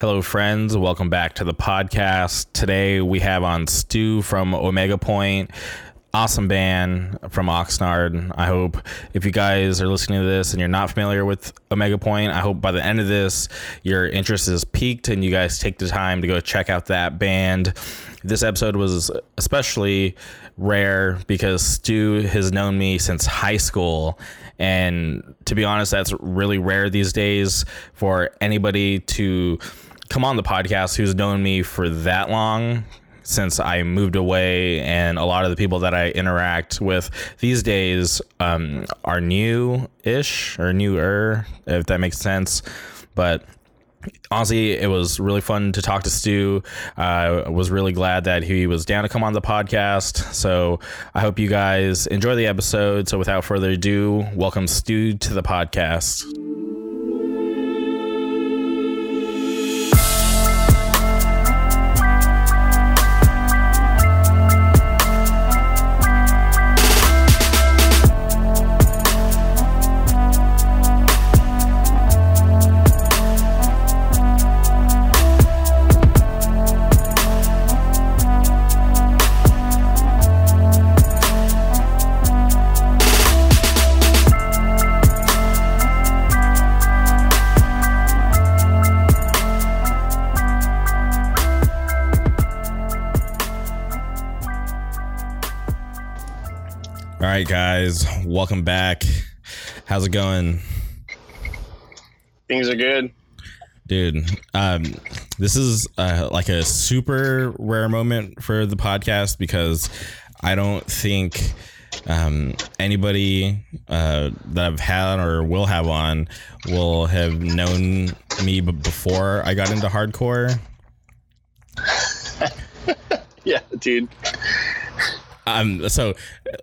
Hello, friends. Welcome back to the podcast. Today we have on Stu from Omega Point. Awesome band from Oxnard. I hope if you guys are listening to this and you're not familiar with Omega Point, I hope by the end of this your interest is peaked and you guys take the time to go check out that band. This episode was especially rare because Stu has known me since high school and to be honest, that's really rare these days for anybody to come on the podcast who's known me for that long since I moved away, and a lot of the people that I interact with these days um, are new ish or newer, if that makes sense. But honestly, it was really fun to talk to Stu. I uh, was really glad that he was down to come on the podcast. So I hope you guys enjoy the episode. So without further ado, welcome Stu to the podcast. Right, guys, welcome back. How's it going? Things are good, dude. Um, this is uh, like a super rare moment for the podcast because I don't think um, anybody uh, that I've had or will have on will have known me before I got into hardcore. yeah, dude. Um. So,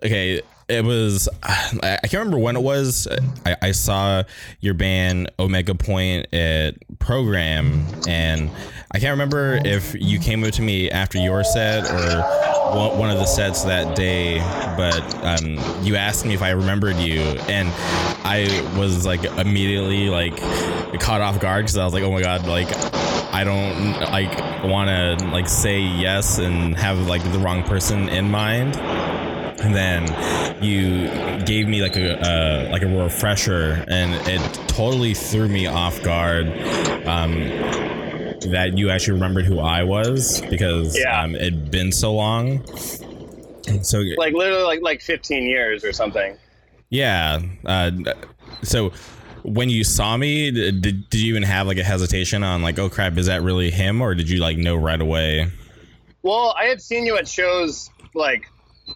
okay it was I can't remember when it was. I, I, saw your band Omega Point at program, and I can't remember if you came up to me after your set or one of the sets that day. But um, you asked me if I remembered you, and I was like immediately like caught off guard because I was like, oh my god, like I don't like want to like say yes and have like the wrong person in mind and then you gave me like a uh, like a refresher, and it totally threw me off guard. Um, that you actually remembered who I was because yeah. um, it'd been so long. So like literally like like 15 years or something. Yeah. Uh, so when you saw me, did, did you even have like a hesitation on like, oh crap, is that really him, or did you like know right away? Well, I had seen you at shows like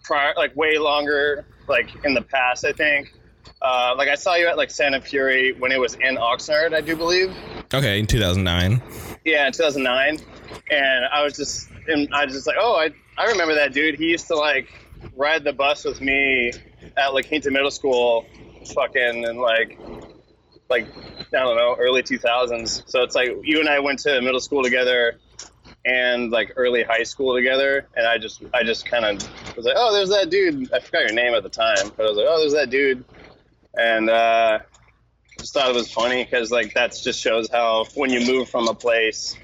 prior, like way longer, like in the past. I think. Uh, like I saw you at like Sound and Fury when it was in Oxnard, I do believe. Okay, in 2009. Yeah, in 2009, and I was just, and I was just like, oh, I, I remember that dude. He used to like ride the bus with me at like Hinton Middle School, fucking, and like, like I don't know, early 2000s. So it's like you and I went to middle school together and like early high school together and i just i just kind of was like oh there's that dude. I forgot your name at the time but i was like oh there's that dude. And uh just thought it was funny because like that just shows how when you move from a place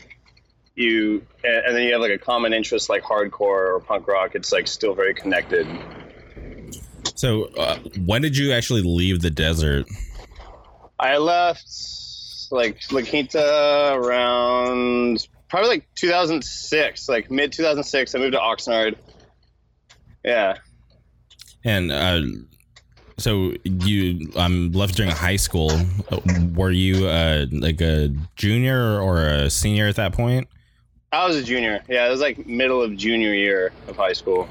you and then you have like a common interest like hardcore or punk rock it's like still very connected. So uh, when did you actually leave the desert? I left like La Quinta around probably like 2006, like mid 2006. I moved to Oxnard. Yeah. And uh, so you um, left during high school. Were you uh, like a junior or a senior at that point? I was a junior. Yeah, it was like middle of junior year of high school.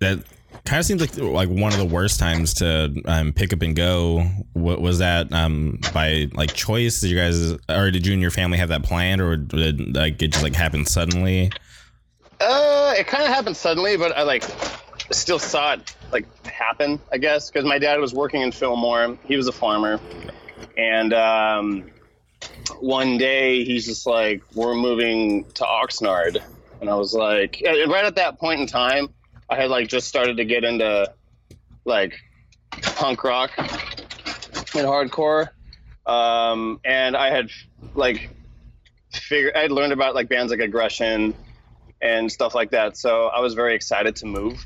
That kind of seems like like one of the worst times to um, pick up and go. What was that um, by like choice? Did you guys or did you and your family have that planned, or did like it just like happen suddenly? Uh, it kind of happened suddenly, but I like still saw it like happen. I guess because my dad was working in Fillmore. He was a farmer, and um, one day he's just like, "We're moving to Oxnard," and I was like, right at that point in time I had like just started to get into like punk rock and hardcore. Um, and I had like figure I'd learned about like bands like Agression and stuff like that. So I was very excited to move.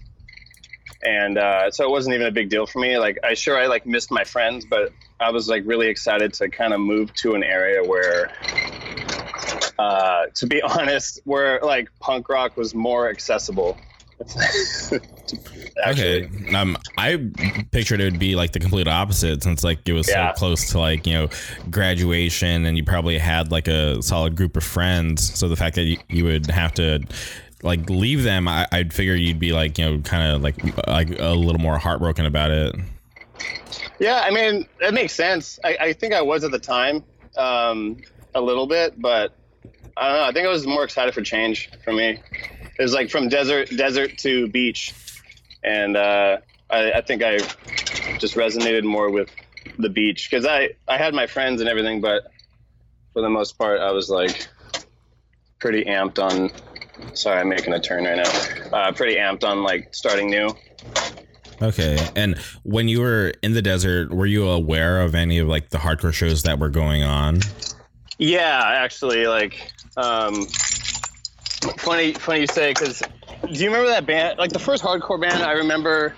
And uh, so it wasn't even a big deal for me. Like I sure I like missed my friends, but I was like really excited to kind of move to an area where uh, to be honest, where like punk rock was more accessible. okay. Um, I pictured it would be like the complete opposite, since like it was Yeah. so close to like you know graduation, and you probably had like a solid group of friends. So the fact that you, you would have to like leave them, I, I'd figure you'd be like you know kind of like like a little more heartbroken about it. Yeah, I mean that makes sense. I, I think I was at the time, um, a little bit, but I don't know. I think I was more excited for change for me. It was like from desert desert to beach, and uh, I, I think I just resonated more with the beach because I I had my friends and everything, but for the most part, I was like pretty amped on. Sorry, I'm making a turn right now. Uh, pretty amped on like starting new. Okay. And when you were in the desert, were you aware of any of like the hardcore shows that were going on? Yeah, actually, like, um, funny, funny you say, because do you remember that band? Like the first hardcore band I remember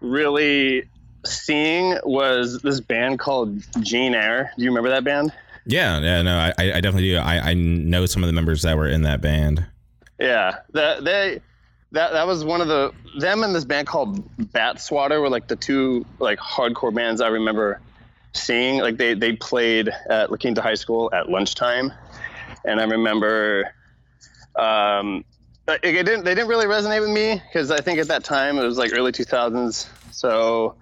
really seeing was this band called Gene Air. Do you remember that band? Yeah, yeah, no, I, I definitely do. I, I know some of the members that were in that band. Yeah, that they that that was one of the them and this band called Bat Swatter were like the two like hardcore bands I remember seeing. Like they they played at La Quinta High School at lunchtime, and I remember um, it, didn't they didn't really resonate with me because I think at that time it was like early 2000s, so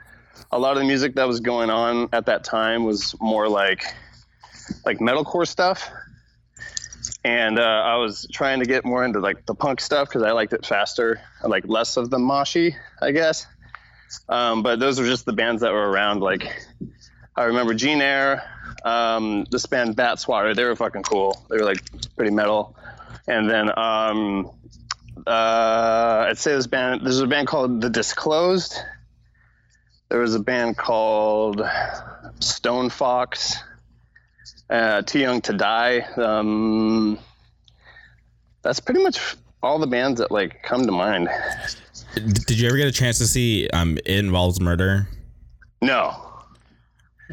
a lot of the music that was going on at that time was more like like metalcore stuff and uh, I was trying to get more into like the punk stuff because I liked it faster, I like less of the moshy, I guess. Um, but those were just the bands that were around. Like I remember Gene Air, um, this band Bat Swatter, they were fucking cool. They were like pretty metal. And then um, uh, I'd say this band. There's a band called The Disclosed. There was a band called Stone Fox uh, Too Young to Die. Um, that's pretty much all the bands that like come to mind. Did you ever get a chance to see um It Involves Murder? No,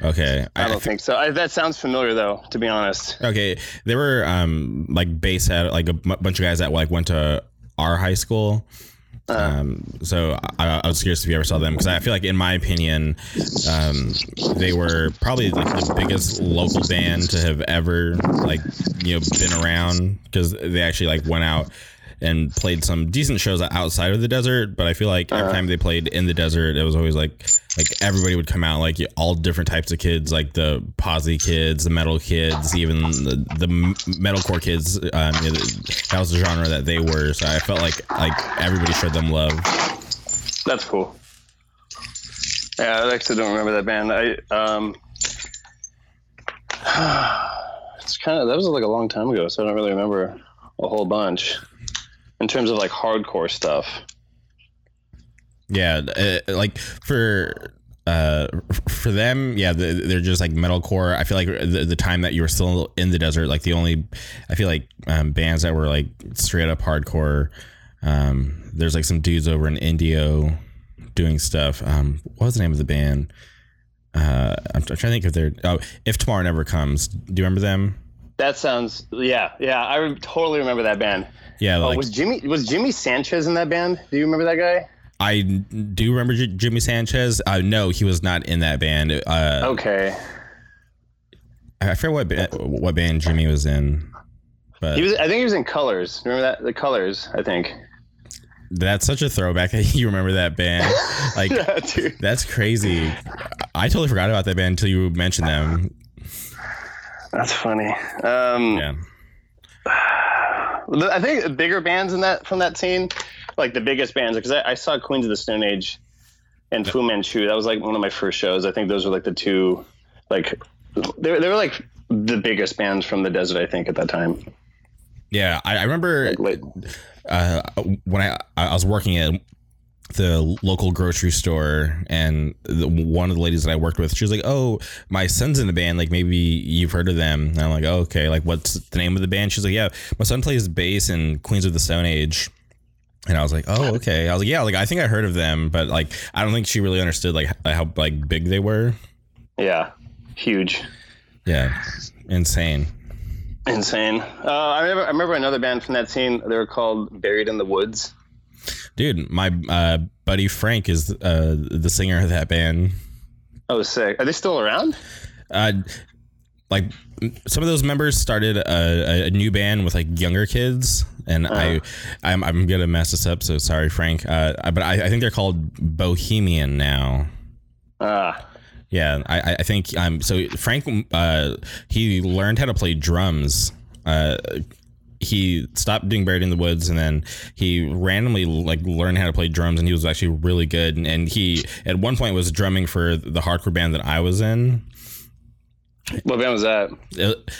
Okay. I don't think so. I, that sounds familiar though, to be honest. Okay, There were um like based at like a m- bunch of guys that like went to our high school. Um, so I, I was curious if you ever saw them because I feel like, in my opinion, um, they were probably like the biggest local band to have ever like you know been around because they actually like went out and played some decent shows outside of the desert. But I feel like every time they played in the desert, it was always like like everybody would come out, like all different types of kids, like the posy kids, the metal kids, even the, the metalcore kids. Um, that was the genre that they were. So I felt like like everybody showed them love. That's cool. Yeah, I actually don't remember that band. I um, it's kind of that was like a long time ago, so I don't really remember a whole bunch in terms of like hardcore stuff. Yeah, uh, like for uh for them yeah the- they're just like metalcore. I feel like the, the time that you were still in the desert like the only i feel like um, bands that were like straight up hardcore um there's like some dudes over in indio doing stuff. Um what was the name of the band? Uh i'm, I'm trying to think if they're oh if tomorrow never comes. Do you remember them That sounds yeah, yeah. I re- totally remember that band. yeah Oh, like was Jimmy was Jimmy Sanchez in that band? Do you remember that guy? i do remember J- jimmy sanchez uh no he was not in that band uh Okay, I forget what ba- what band Jimmy was in, but he was. I think he was in Colors. Remember that? The Colors. I think. that's such a throwback that you remember that band. Like Yeah, that's crazy. I totally forgot about that band until you mentioned them. That's funny. Um, Yeah, I think bigger bands in that from that scene, like the biggest bands, because I, I saw Queens of the Stone Age and Fu Manchu. That was like one of my first shows. I think those were like the two, like they were, they were like the biggest bands from the desert. I think at that time. yeah. I, I remember Like, uh, when I I was working at the local grocery store and the, one of the ladies that I worked with, she was like, "Oh, my son's in the band. Like maybe you've heard of them." And I'm like, oh, "Okay, like what's the name of the band?" She's like, "Yeah, my son plays bass in Queens of the Stone Age." And I was like, "Oh, okay." I was like, "Yeah, like I think I heard of them, but like I don't think she really understood like how like big they were." Yeah, huge. Yeah, insane. Insane. Uh, I remember. I remember another band from that scene. They were called Buried in the Woods. Dude, my uh, buddy Frank is uh, the singer of that band. Oh, sick. Are they still around? Uh, like some of those members started a, a new band with like younger kids, and uh-huh. I, I'm, I'm gonna mess this up. So sorry, Frank. Uh, but I, I think they're called Bohemian now. Ah. Yeah, I, I think um so Frank uh he learned how to play drums uh he stopped doing buried in the woods and then he randomly like learned how to play drums and he was actually really good and, and he at one point was drumming for the hardcore band that I was in. What band was that? It,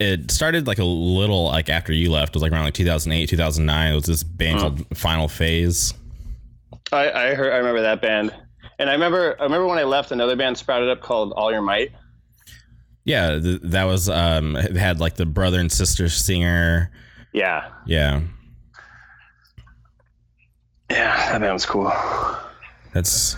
it started like a little like after you left. It was like around like 2008, 2009. It was this band called Final Phase. I, I heard I remember that band. And I remember I remember when I left another band sprouted up called All Your Might. Yeah, th- that was um it had like the brother and sister singer yeah. Yeah. Yeah, that was cool. That's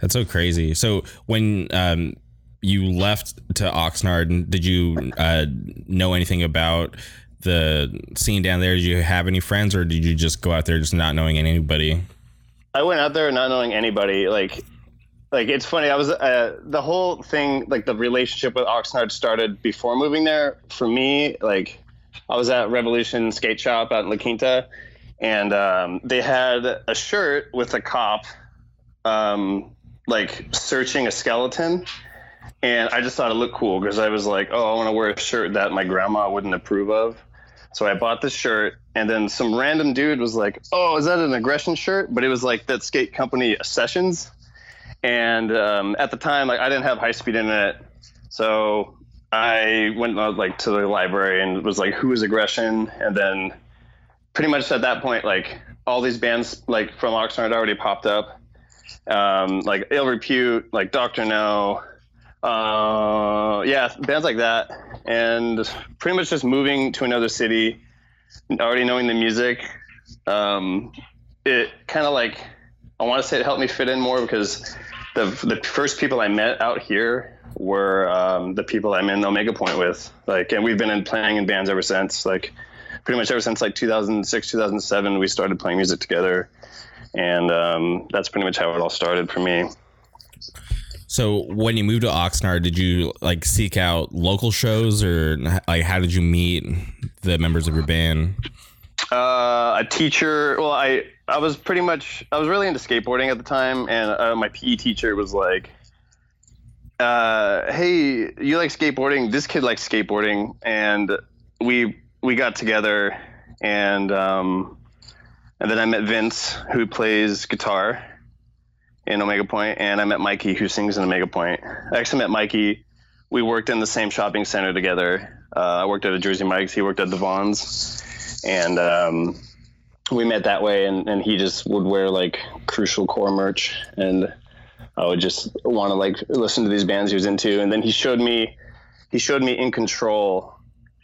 that's so crazy. So when um, you left to Oxnard, did you uh, know anything about the scene down there? Did you have any friends, or did you just go out there just not knowing anybody? I went out there not knowing anybody. Like, like it's funny. I was uh, the whole thing, like the relationship with Oxnard started before moving there. For me, like I was at Revolution Skate Shop out in La Quinta, and um, they had a shirt with a cop, um, like searching a skeleton, and I just thought it looked cool because I was like, oh, I want to wear a shirt that my grandma wouldn't approve of. So I bought this shirt, and then some random dude was like, "Oh, is that an Agression shirt?" But it was like that skate company sessions, and um, at the time, like I didn't have high speed internet, so I went like to the library and was like, "Who is Agression?" And then pretty much at that point, like all these bands like from Oxnard already popped up, um, like Ill Repute, like Dr. Know, uh, yeah, bands like that, and pretty much just moving to another city, already knowing the music. Um, it kind of like I want to say it helped me fit in more because the the first people I met out here were um, the people I'm in Omega Point with. Like, and we've been in playing in bands ever since. Like, pretty much ever since like 2006, 2007, we started playing music together, and um, that's pretty much how it all started for me. So, when you moved to Oxnard, did you like seek out local shows, or like how did you meet the members of your band? Uh, a teacher. Well, I I was pretty much I was really into skateboarding at the time, and uh, my PE teacher was like uh, hey, you like skateboarding? This kid likes skateboarding, and we we got together, and um, and then I met Vince, who plays guitar in Omega Point, and I met Mikey, who sings in Omega Point. I actually met Mikey. We worked in the same shopping center together. Uh, I worked at a Jersey Mike's. He worked at the Vons, and um, we met that way. And, and he just would wear like Crucial Core merch, and I would just want to like listen to these bands he was into, and then he showed me he showed me In Control,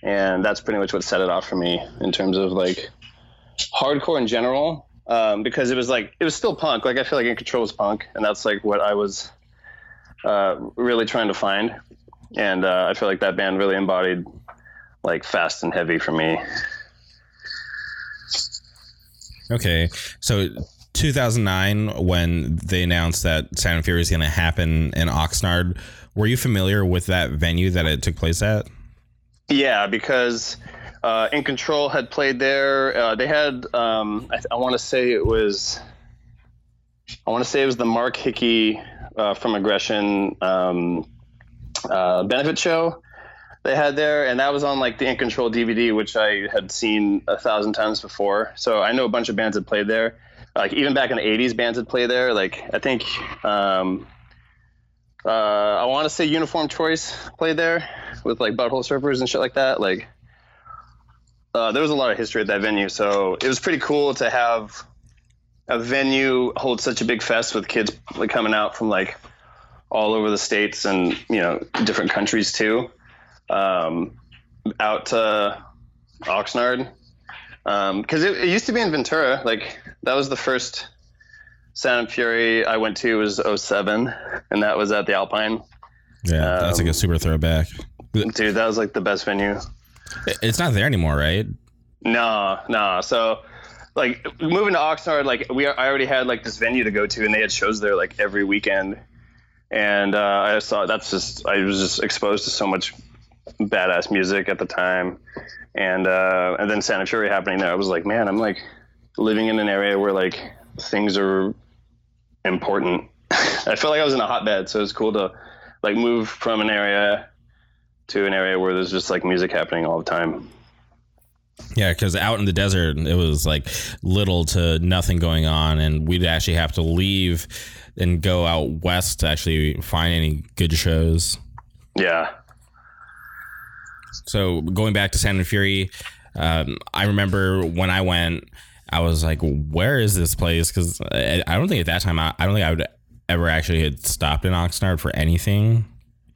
and that's pretty much what set it off for me in terms of like hardcore in general. Um, because it was like it was still punk. Like I feel like In Control was punk, and that's like what I was uh, really trying to find. And uh, I feel like that band really embodied like fast and heavy for me. Okay, so 2009 when they announced that Sound and Fury is going to happen in Oxnard. Were you familiar with that venue that it took place at? Yeah, because uh, In Control had played there. Uh, they had, um, I, I want to say it was, I want to say it was the Mark Hickey uh, from Agression um, uh, benefit show they had there, and that was on like the In Control DVD, which I had seen a thousand times before. So I know a bunch of bands that played there like even back in the 80s bands would play there like i think um, uh, i want to say uniform choice played there with like butthole surfers and shit like that like uh, there was a lot of history at that venue so it was pretty cool to have a venue hold such a big fest with kids like coming out from like all over the states and you know different countries too. Um, out to Oxnard because um, it, it, used to be in Ventura. Like that was the first Sound and Fury I went to was 07, and that was at the Alpine. Yeah, um, that's like a um, super throwback. Dude, that was like the best venue. It's not there anymore, right? No, no. So, like moving to Oxnard, like we I already had like this venue to go to, and they had shows there like every weekend. And uh, I saw that's just I was just exposed to so much badass music at the time, and uh, and then Sound Fury happening there. I was like, man, I'm like living in an area where like things are important. I felt like I was in a hotbed, so it was cool to like move from an area to an area where there's just like music happening all the time. Yeah, because out in the desert, it was like little to nothing going on, and we'd actually have to leave and go out west to actually find any good shows. Yeah. So going back to Sound and Fury, um, I remember when I went, I was like, "Where is this place?" Because I, I, don't think at that time I, I don't think I would ever actually had stopped in Oxnard for anything.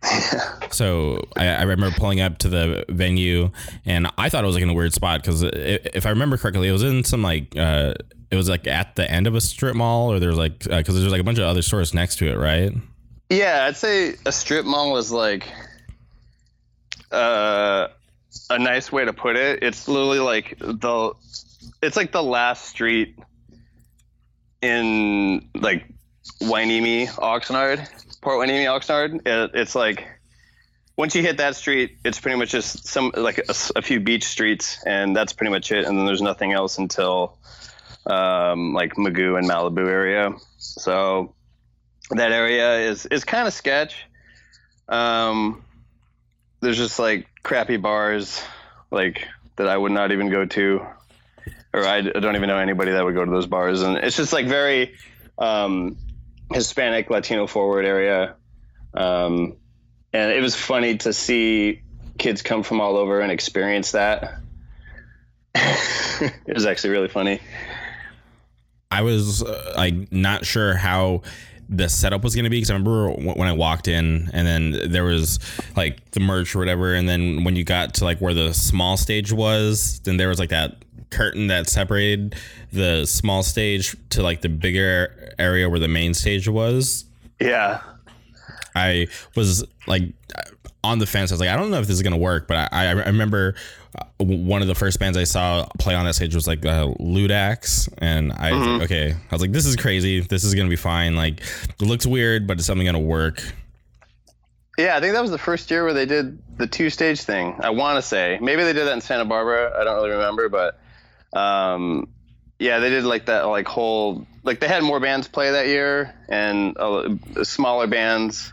so I, I, remember pulling up to the venue, and I thought it was like in a weird spot because if I remember correctly, it was in some like uh, it was like at the end of a strip mall, or there's like because uh, there's like a bunch of other stores next to it, right? Yeah, I'd say a strip mall is like uh, a nice way to put it. It's literally like the it's like the last street in like Hueneme, Oxnard, Port Hueneme, Oxnard. It, it's like once you hit that street, it's pretty much just some like a, a, few beach streets, and that's pretty much it. And then there's nothing else until um, like Mugu and Malibu area. So that area is is kind of sketch. Um, there's just like crappy bars like that I would not even go to, or I, I don't even know anybody that would go to those bars, and it's just like very um, Hispanic Latino forward area. Um, and it was funny to see kids come from all over and experience that. it was actually really funny. I was uh, like not sure how the setup was going to be because I remember when I walked in and then there was like the merch or whatever, and then when you got to like where the small stage was, then there was like that curtain that separated the small stage to like the bigger area where the main stage was. Yeah. I was like on the fence. I was like, I don't know if this is gonna work, but I, I remember uh, one of the first bands I saw play on that stage was like uh, Lewd Acts, and I mm-hmm. like, okay, I was like, this is crazy. This is gonna be fine. Like, it looks weird, but it's something gonna work. Yeah, I think that was the first year where they did the two stage thing. I want to say maybe they did that in Santa Barbara. I don't really remember, but um, yeah, they did like that like whole like they had more bands play that year, and uh, smaller bands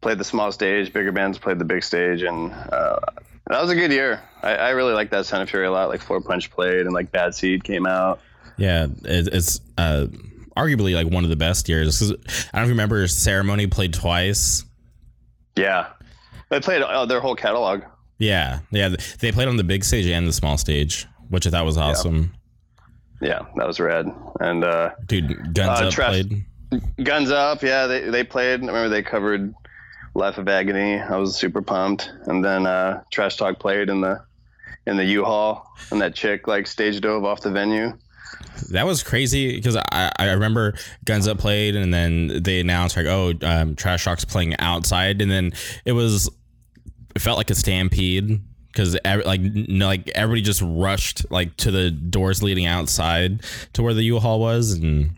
played the small stage, bigger bands played the big stage, and uh, that was a good year. I, I really like that Sound and Fury a lot. Like Floorpunch played, and like Bad Seed came out. Yeah, it, it's uh, arguably like one of the best years. I don't remember Ceremony played twice. Yeah, they played uh, their whole catalog. Yeah, yeah, they played on the big stage and the small stage, which I thought was awesome. Yeah, yeah that was rad. And uh, dude, Guns uh, Up played. Guns Up, yeah, they they played. I remember they covered Life of Agony. I was super pumped. And then uh, Trash Talk played in the in the U-Haul, and that chick like stage dove off the venue. That was crazy because I, I remember Guns Up played, and then they announced like, oh, um, Trash Talk's playing outside, and then it was it felt like a stampede because like like everybody just rushed like to the doors leading outside to where the U-Haul was, and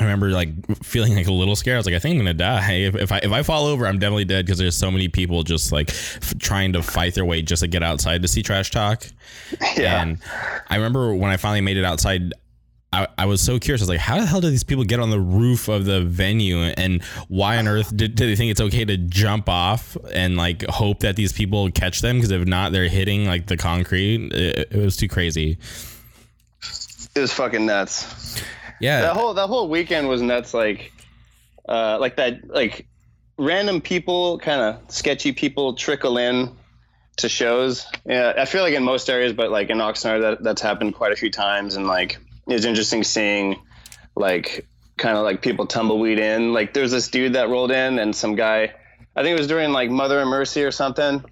I remember like feeling like a little scared. I was like, I think I'm gonna die. If, if I if I fall over, I'm definitely dead because there's so many people just like f- trying to fight their way just to get outside to see trash talk. Yeah. And I remember when I finally made it outside, I, I was so curious. I was like, how the hell do these people get on the roof of the venue? And why on earth did, did they think it's okay to jump off and like hope that these people catch them? Because if not, they're hitting like the concrete. It, it was too crazy. It was fucking nuts. Yeah. That whole that whole weekend was nuts. Like, uh, like that. Like random people, kind of sketchy people, trickle in to shows. Yeah, I feel like in most areas, but like in Oxnard, that that's happened quite a few times, and like it's interesting seeing like kind of like people tumbleweed in. Like there's this dude that rolled in and some guy, I think it was during like Mother and Mercy or something,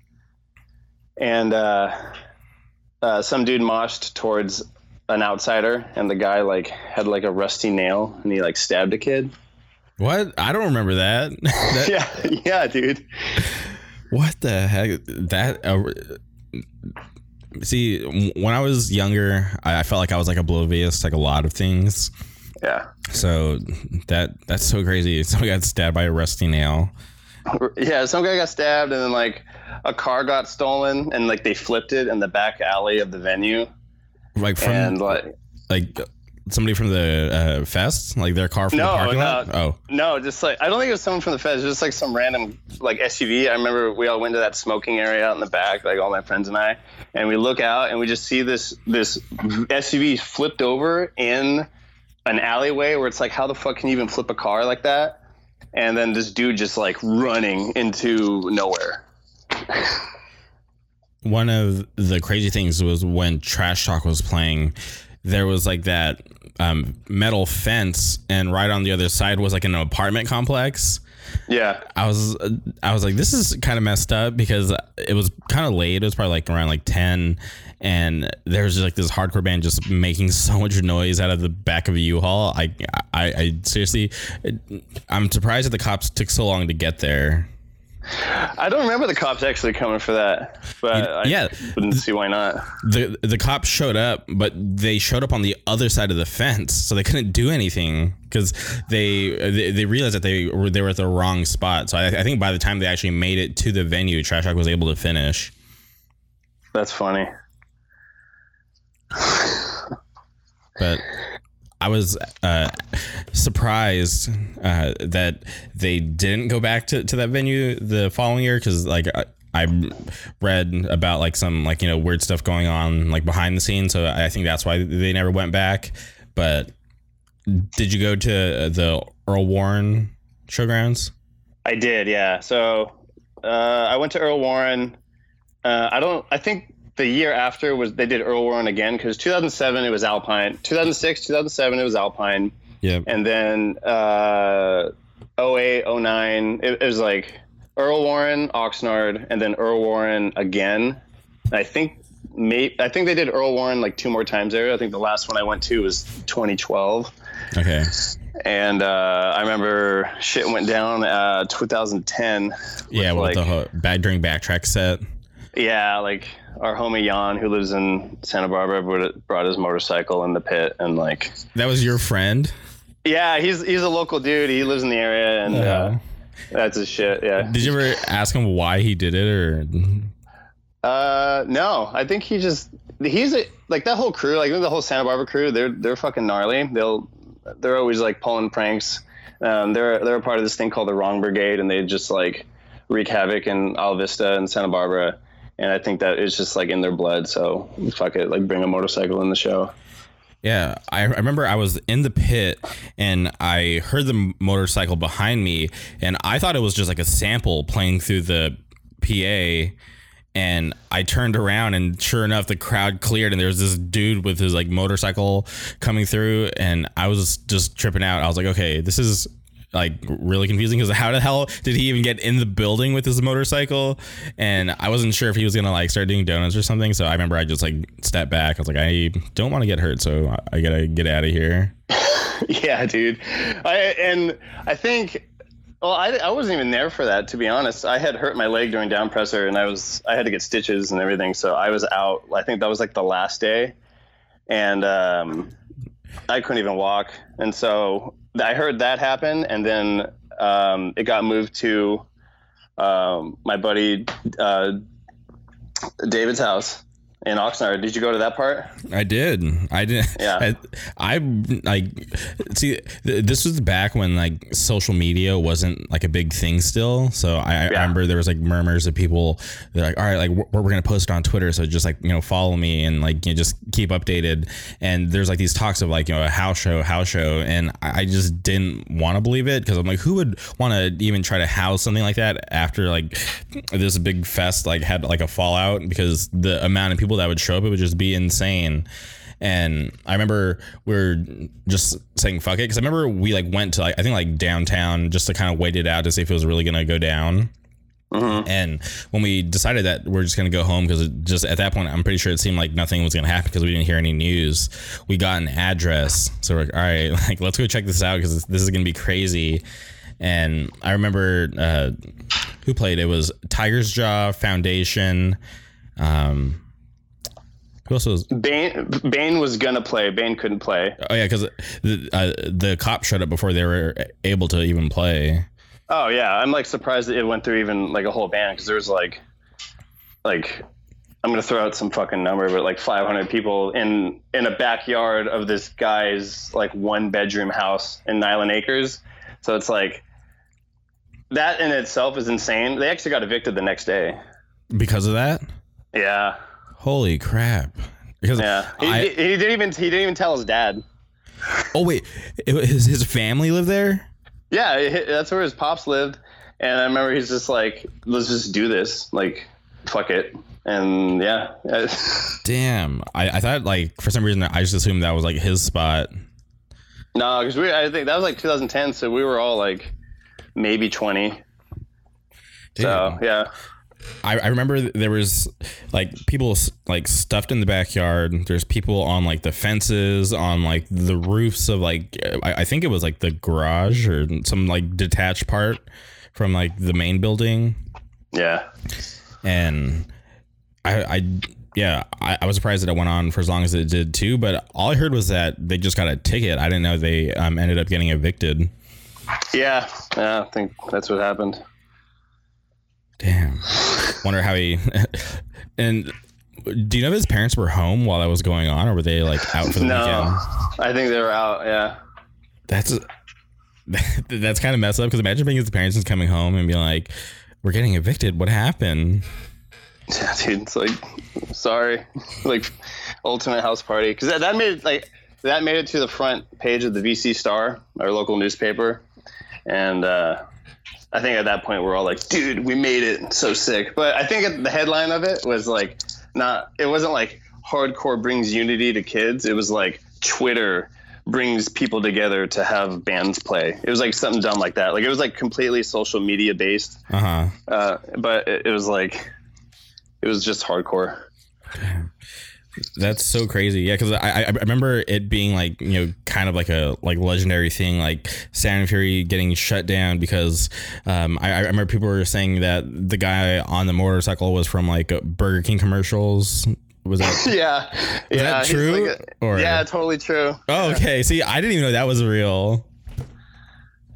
and uh, uh, some dude moshed towards an outsider, and the guy like had like a rusty nail, and he like stabbed a kid. What? I don't remember that. that yeah, yeah, dude. What the heck? That. Uh, see, when I was younger, I, I felt like I was like oblivious to like a lot of things. Yeah. So that that's so crazy. Someone got stabbed by a rusty nail. Yeah, some guy got stabbed, and then like a car got stolen, and like they flipped it in the back alley of the venue. Like from and like like somebody from the uh, fest, like their car from No, the parking no. lot. Oh, no, just like I don't think it was someone from the feds, just like some random like SUV. I remember we all went to that smoking area out in the back, like all my friends and I, and we look out and we just see this this SUV flipped over in an alleyway where it's like, how the fuck can you even flip a car like that? And then this dude just like running into nowhere. one of the crazy things was when Trash Talk was playing. There was like that um, metal fence, and right on the other side was like an apartment complex. Yeah. I was I was like, this is kind of messed up because it was kind of late. It was probably like around like ten, and there was just like this hardcore band just making so much noise out of the back of a U-Haul. I I, I seriously, I'm surprised that the cops took so long to get there. I don't remember the cops actually coming for that, but I yeah. wouldn't see why not. the the cops showed up, but they showed up on the other side of the fence, so they couldn't do anything because they, they they realized that they were they were at the wrong spot. So I, I think by the time they actually made it to the venue, Trash Talk was able to finish. That's funny. But I was uh, surprised uh, that they didn't go back to, to that venue the following year because like I, I read about like some like you know weird stuff going on like behind the scenes, so I think that's why they never went back. But did you go to the Earl Warren showgrounds? I did, yeah. So uh, I went to Earl Warren. Uh, I don't. I think the year after was they did Earl Warren again because 2007 it was Alpine. 2006, 2007 it was Alpine, Yeah. and then uh, 08, 09 it, it was like Earl Warren, Oxnard, and then Earl Warren again. I think. May, I think they did Earl Warren like two more times there. I think the last one I went to was 2012 Okay. and uh, I remember shit went down uh, 2010. Yeah, with like- the whole bad during backtrack set. Yeah, like our homie Jan, who lives in Santa Barbara, brought- his motorcycle in the pit, and like, That was your friend. yeah, he's he's a local dude. He lives in the area, and uh, Oh. that's his shit. Yeah. Did you ever ask him why he did it, or Uh, no, I think he just he's a, like that whole crew, like the whole Santa Barbara crew. They're they're fucking gnarly. They'll they're always like pulling pranks. Um, they're they're a part of this thing called the Wrong Brigade, and they just like wreak havoc in Isla Vista and Santa Barbara. And I think that it's just like in their blood. So fuck it, like bring a motorcycle in the show. Yeah, I, remember I was in the pit and I heard the motorcycle behind me, and I thought it was just like a sample playing through the PA. And I turned around, and sure enough, the crowd cleared, and there was this dude with his like motorcycle coming through, and I was just tripping out. I was like, okay, this is like really confusing because how the hell did he even get in the building with his motorcycle? And I wasn't sure if he was gonna like start doing donuts or something. So I remember I just like stepped back. I was like, I don't want to get hurt, so I- gotta get out of here. yeah, dude. I and I think. Well, I, I wasn't even there for that, to be honest. I had hurt my leg during Downpresser, and I was I had to get stitches and everything, so I was out. I think that was like the last day, and um, I couldn't even walk. And so I heard that happen, and then um, it got moved to um, my buddy uh, David's house in Oxnard. Did you go to that part? I did. I did. Yeah. I, I like see. Th- this was back when like social media wasn't like a big thing still. So I, I remember there was like murmurs of people. They're like, all right, like we're, we're gonna post it on Twitter. So just like you know follow me and like you know, just keep updated. And there's like these talks of like you know a house show, house show, and I, I just didn't want to believe it because I'm like, who would want to even try to house something like that after like this big fest like had like a fallout because the amount of people that would show up it would just be insane And I remember we are just saying fuck it because I remember we like went to like I think like downtown just to kind of wait it out to see if it was really gonna go down. Mhm. And when we decided that we're just gonna go home because just at that point I'm pretty sure it seemed like nothing was gonna happen because we didn't hear any news. We got an address, so we're like, all right, like let's go check this out because this is gonna be crazy. And I remember uh, who played it was Tiger's Jaw Foundation. Um, who else was? Bane Bane was gonna play. Bane couldn't play. Oh yeah, because the uh, the cop showed up before they were able to even play. Oh yeah, I'm like surprised that it went through even like a whole band because there was like, like, I'm gonna throw out some fucking number, but like 500 people in in a backyard of this guy's like one bedroom house in Nyeland Acres. So it's like that in itself is insane. They actually got evicted the next day. Because of that, Yeah, holy crap! Because yeah. He, I, he, didn't even he didn't even tell his dad. oh wait, it, his his family lived there. Yeah, that's where his pops lived, and I remember he's just like, "Let's just do this, like, fuck it," and yeah, Damn, I, I thought like for some reason I just assumed that was like his spot. no, because we I think that was like 2010, so we were all like maybe 20. So yeah, I, I remember there was like people like stuffed in the backyard. There's people on like the fences, on like the roofs of like I, I think it was like the garage or some like detached part from like the main building. yeah, And I, I yeah, I, I was surprised that it went on for as long as it did too. But all I heard was that they just got a ticket. I didn't know they um, ended up getting evicted. yeah, yeah. I think that's what happened. Damn. Wonder how he. and do you know if his parents were home while that was going on, or were they like out for the No, weekend? I think they were out. Yeah, That's that's kind of messed up. Because imagine being his parents and coming home and being like, "We're getting evicted. What happened?" yeah, dude. It's like, sorry, like, ultimate house party because that, that made it like that made it to the front page of the VC Star, our local newspaper, and uh, I think at that point we're all like, dude, we made it, so sick. But I think the headline of it was like, not, it wasn't like hardcore brings unity to kids. It was like Twitter brings people together to have bands play. It was like something dumb like that. Like it was like completely social media based, Uh huh. uh, but it, it was like, it was just hardcore. That's so crazy. Yeah, because I, I remember it being like you know kind of like a like legendary thing, like Sound and Fury getting shut down because um, I, I remember people were saying that the guy on the motorcycle was from like Burger King commercials. Was that? yeah, yeah, that true? like a- Or- yeah, totally true. Oh, okay. See, I didn't even know that was real.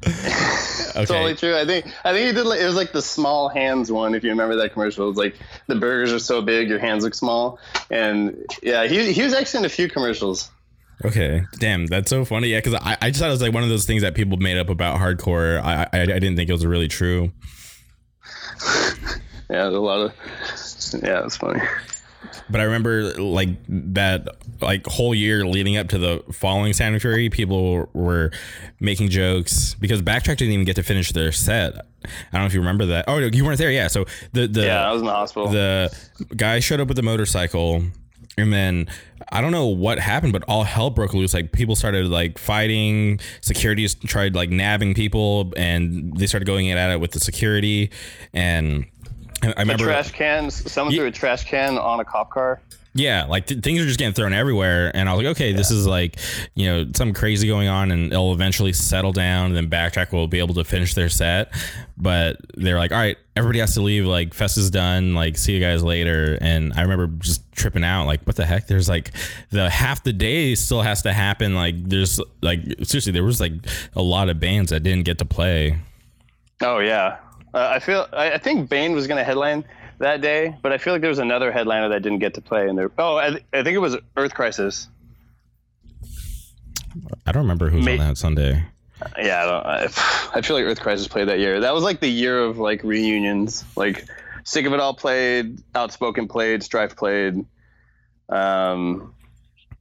Okay. Totally true. I think I think he did. Like, it was like the small hands one. If you remember that commercial, it was like the burgers are so big, your hands look small. And yeah, he he was actually in a few commercials. Okay. Damn, that's so funny. Yeah, because I, I just thought it was like one of those things that people made up about hardcore. I, I I didn't think it was really true. Yeah, there's a lot of. Yeah, it's funny. But I remember like that like whole year leading up to the following Sound and Fury, people were making jokes because Backtrack didn't even get to finish their set. I don't know if you remember that. Oh, you weren't there. Yeah. So the the Yeah, I was in the hospital. the guy showed up with the motorcycle and then I don't know what happened, but all hell broke loose. Like people started like fighting. Security tried like nabbing people, and they started going at it with the security. And I I remember, trash can. Someone Ye- threw a trash can on a cop car. yeah, like th- things are just getting thrown everywhere. And I was like, okay, this is like you know something crazy going on, and it'll eventually settle down. And then Backtrack will be able to finish their set. But they're like, all right, everybody has to leave. Like Fest is done. Like see you guys later. And I remember just tripping out. Like what the heck? There's like the half the day still has to happen. Like there's like seriously, there was like a lot of bands that didn't get to play. Oh yeah, uh, I feel. I, I think Bane was going to headline that day, but I feel like there was another headliner that didn't get to play. And there. Oh, I, I think it was Earth Crisis. I don't remember who was on that Sunday. Yeah, I, don't, I, I feel like Earth Crisis played that year. That was like the year of like reunions. Like Sick of It All played, Outspoken played, Strife played, um,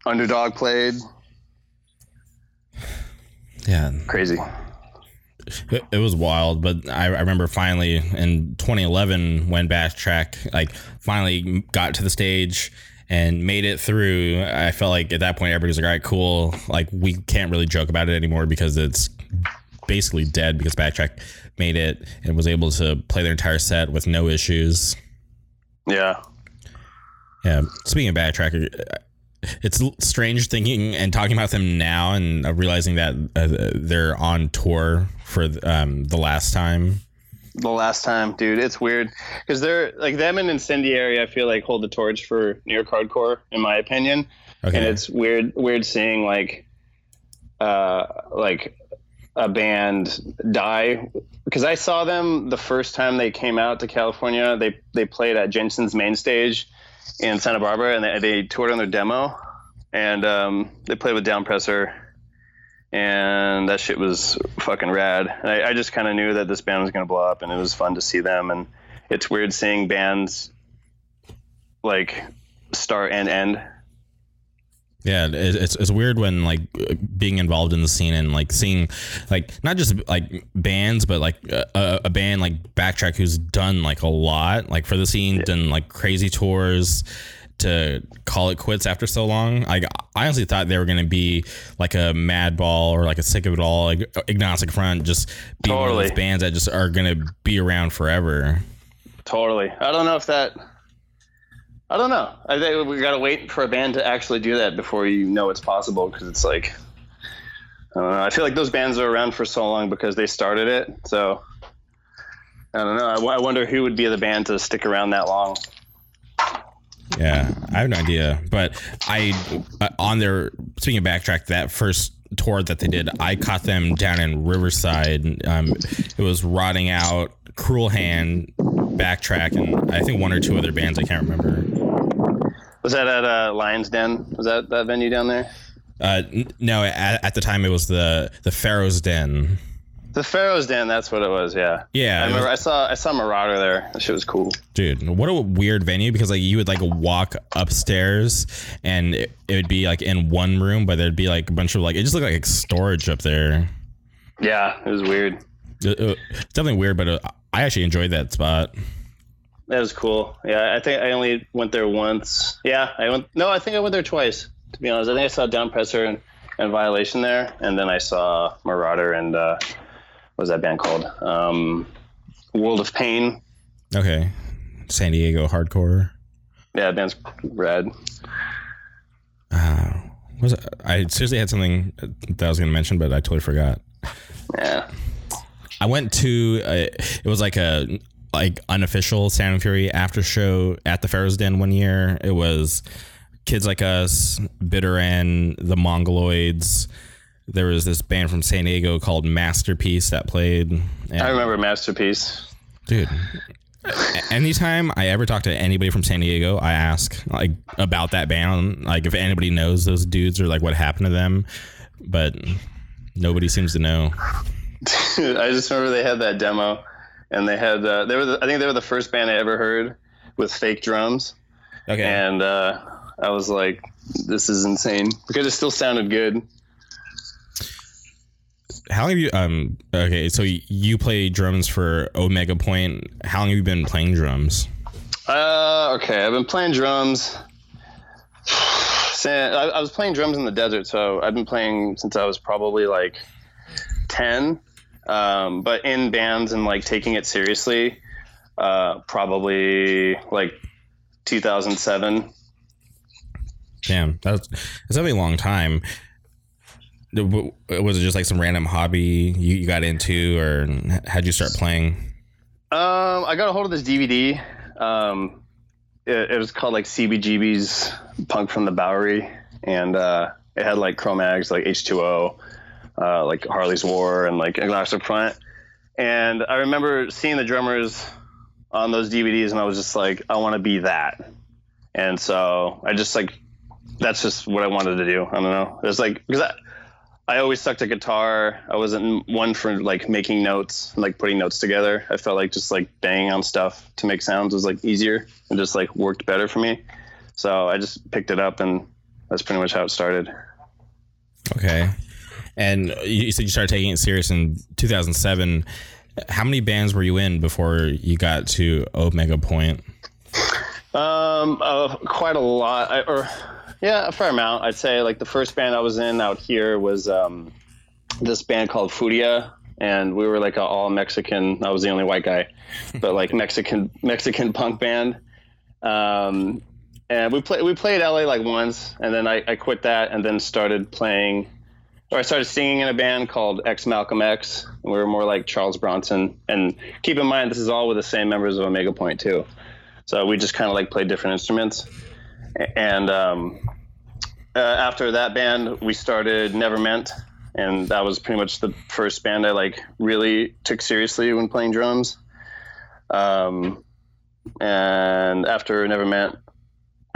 Underdog played. Yeah, Crazy. It, was wild, but I, I remember finally in 2011 when Backtrack like finally got to the stage and made it through. I felt like at that point everybody was like, "All right, cool." Like we can't really joke about it anymore because it's basically dead because Backtrack made it and was able to play their entire set with no issues. Yeah. Yeah. Speaking of Backtrack, it's strange thinking and talking about them now and realizing that uh, they're on tour for um, the last time. The last time, dude, it's weird because they're like them and Incendiary. I feel like hold the torch for New York hardcore, in my opinion. Okay. And it's weird, weird seeing like, uh, like a band die because I saw them the first time they came out to California. They they played at Jensen's main stage in Santa Barbara, and they, they toured on their demo, and um, they played with Downpresser and that shit was fucking rad. And I, I just kind of knew that this band was gonna blow up, and it was fun to see them. And it's weird seeing bands like start and end. Yeah, it's it's weird when like being involved in the scene and like seeing like not just like bands, but like a, a band like Backtrack who's done like a lot like for the scene, yeah. done like crazy tours to call it quits after so long. I, I honestly thought they were going to be like a Madball or like a Sick of It All, like Agnostic Front, just be totally. one of those bands that just are going to be around forever. Totally. I don't know if that. I don't know. I think we got to wait for a band to actually do that before you know it's possible because it's like. I don't know. I feel like those bands are around for so long because they started it. So I don't know. I, I wonder who would be the band to stick around that long. Yeah, I have no idea, but I uh, on their speaking backtrack that first tour that they did, I caught them down in Riverside. Um, it was rotting out, cruel hand, backtrack, and I think one or two other bands I can't remember. Was that at uh, Lions Den? Was that that venue down there? Uh, no, at, at the time it was the the Pharaoh's Den. The Pharaoh's Den, that's what it was. Yeah. Yeah. I remember. Was, I saw. I saw Marauder there. That shit was cool. Dude, what a weird venue because like you would like walk upstairs and it, it would be like in one room, but there'd be like a bunch of like it just looked like storage up there. Yeah, it was weird. It, it, it's definitely weird, but uh, I actually enjoyed that spot. That was cool. Yeah, I think I only went there once. Yeah, I went. No, I think I went there twice. To be honest, I think I saw Downpresser and, and Violation there, and then I saw Marauder and. uh was that band called? Um, World of Pain. Okay, San Diego hardcore. Yeah, band's rad. Uh, was it, I seriously had something that I was going to mention, but I totally forgot. Yeah. I went to a, it was like a like unofficial Sound and Fury after show at the Pharaoh's Den one year. It was kids like us, Bitter End, the Mongoloids, there was this band from San Diego called Masterpiece that played. I remember Masterpiece. Dude, anytime I ever talk to anybody from San Diego, I ask like about that band, like if anybody knows those dudes or like what happened to them, but nobody seems to know. Dude, I just remember they had that demo, and they had uh, they were the, I think they were the first band I ever heard with fake drums. Okay, and uh, I was like, this is insane because it still sounded good. How long have you um okay so you play drums for omega point. How long have you been playing drums? Uh okay i've been playing drums since, I, I was playing drums in the desert so i've been playing since i was probably like 10 um, but in bands and like taking it seriously uh, probably like 2007 damn that's that's a long time was it just like some random hobby you, you got into, or how'd you start playing? Um, I got a hold of this DVD. Um, it, it was called like CBGB's Punk from the Bowery, and uh, it had like Cro-Mags, like H2O, uh, like Harley's War, and like Agnostic Front. And I remember seeing the drummers on those DVDs, and I was just like, I want to be that. And so I just like, that's just what I wanted to do. I don't know. It's like because I, I always sucked at guitar. I wasn't one for like making notes and like putting notes together. I felt like just like banging on stuff to make sounds was like easier and just like worked better for me. So I just picked it up and that's pretty much how it started. Okay. And you said you started taking it serious in 2007. How many bands were you in before you got to Omega Point? Um, uh, quite a lot, I, or yeah, a fair amount. I'd say like the first band I was in out here was um, this band called Furia, and we were like a all Mexican. I was the only white guy, but like Mexican Mexican punk band. Um, and we played we played LA like once, and then I, I quit that, and then started playing, or I started singing in a band called X Malcolm X. And we were more like Charles Bronson. And keep in mind, this is all with the same members of Omega Point too. So we just kind of like played different instruments. And um, uh, after that band, we started Never Meant, and that was pretty much the first band I like really took seriously when playing drums. Um, and after Never Meant,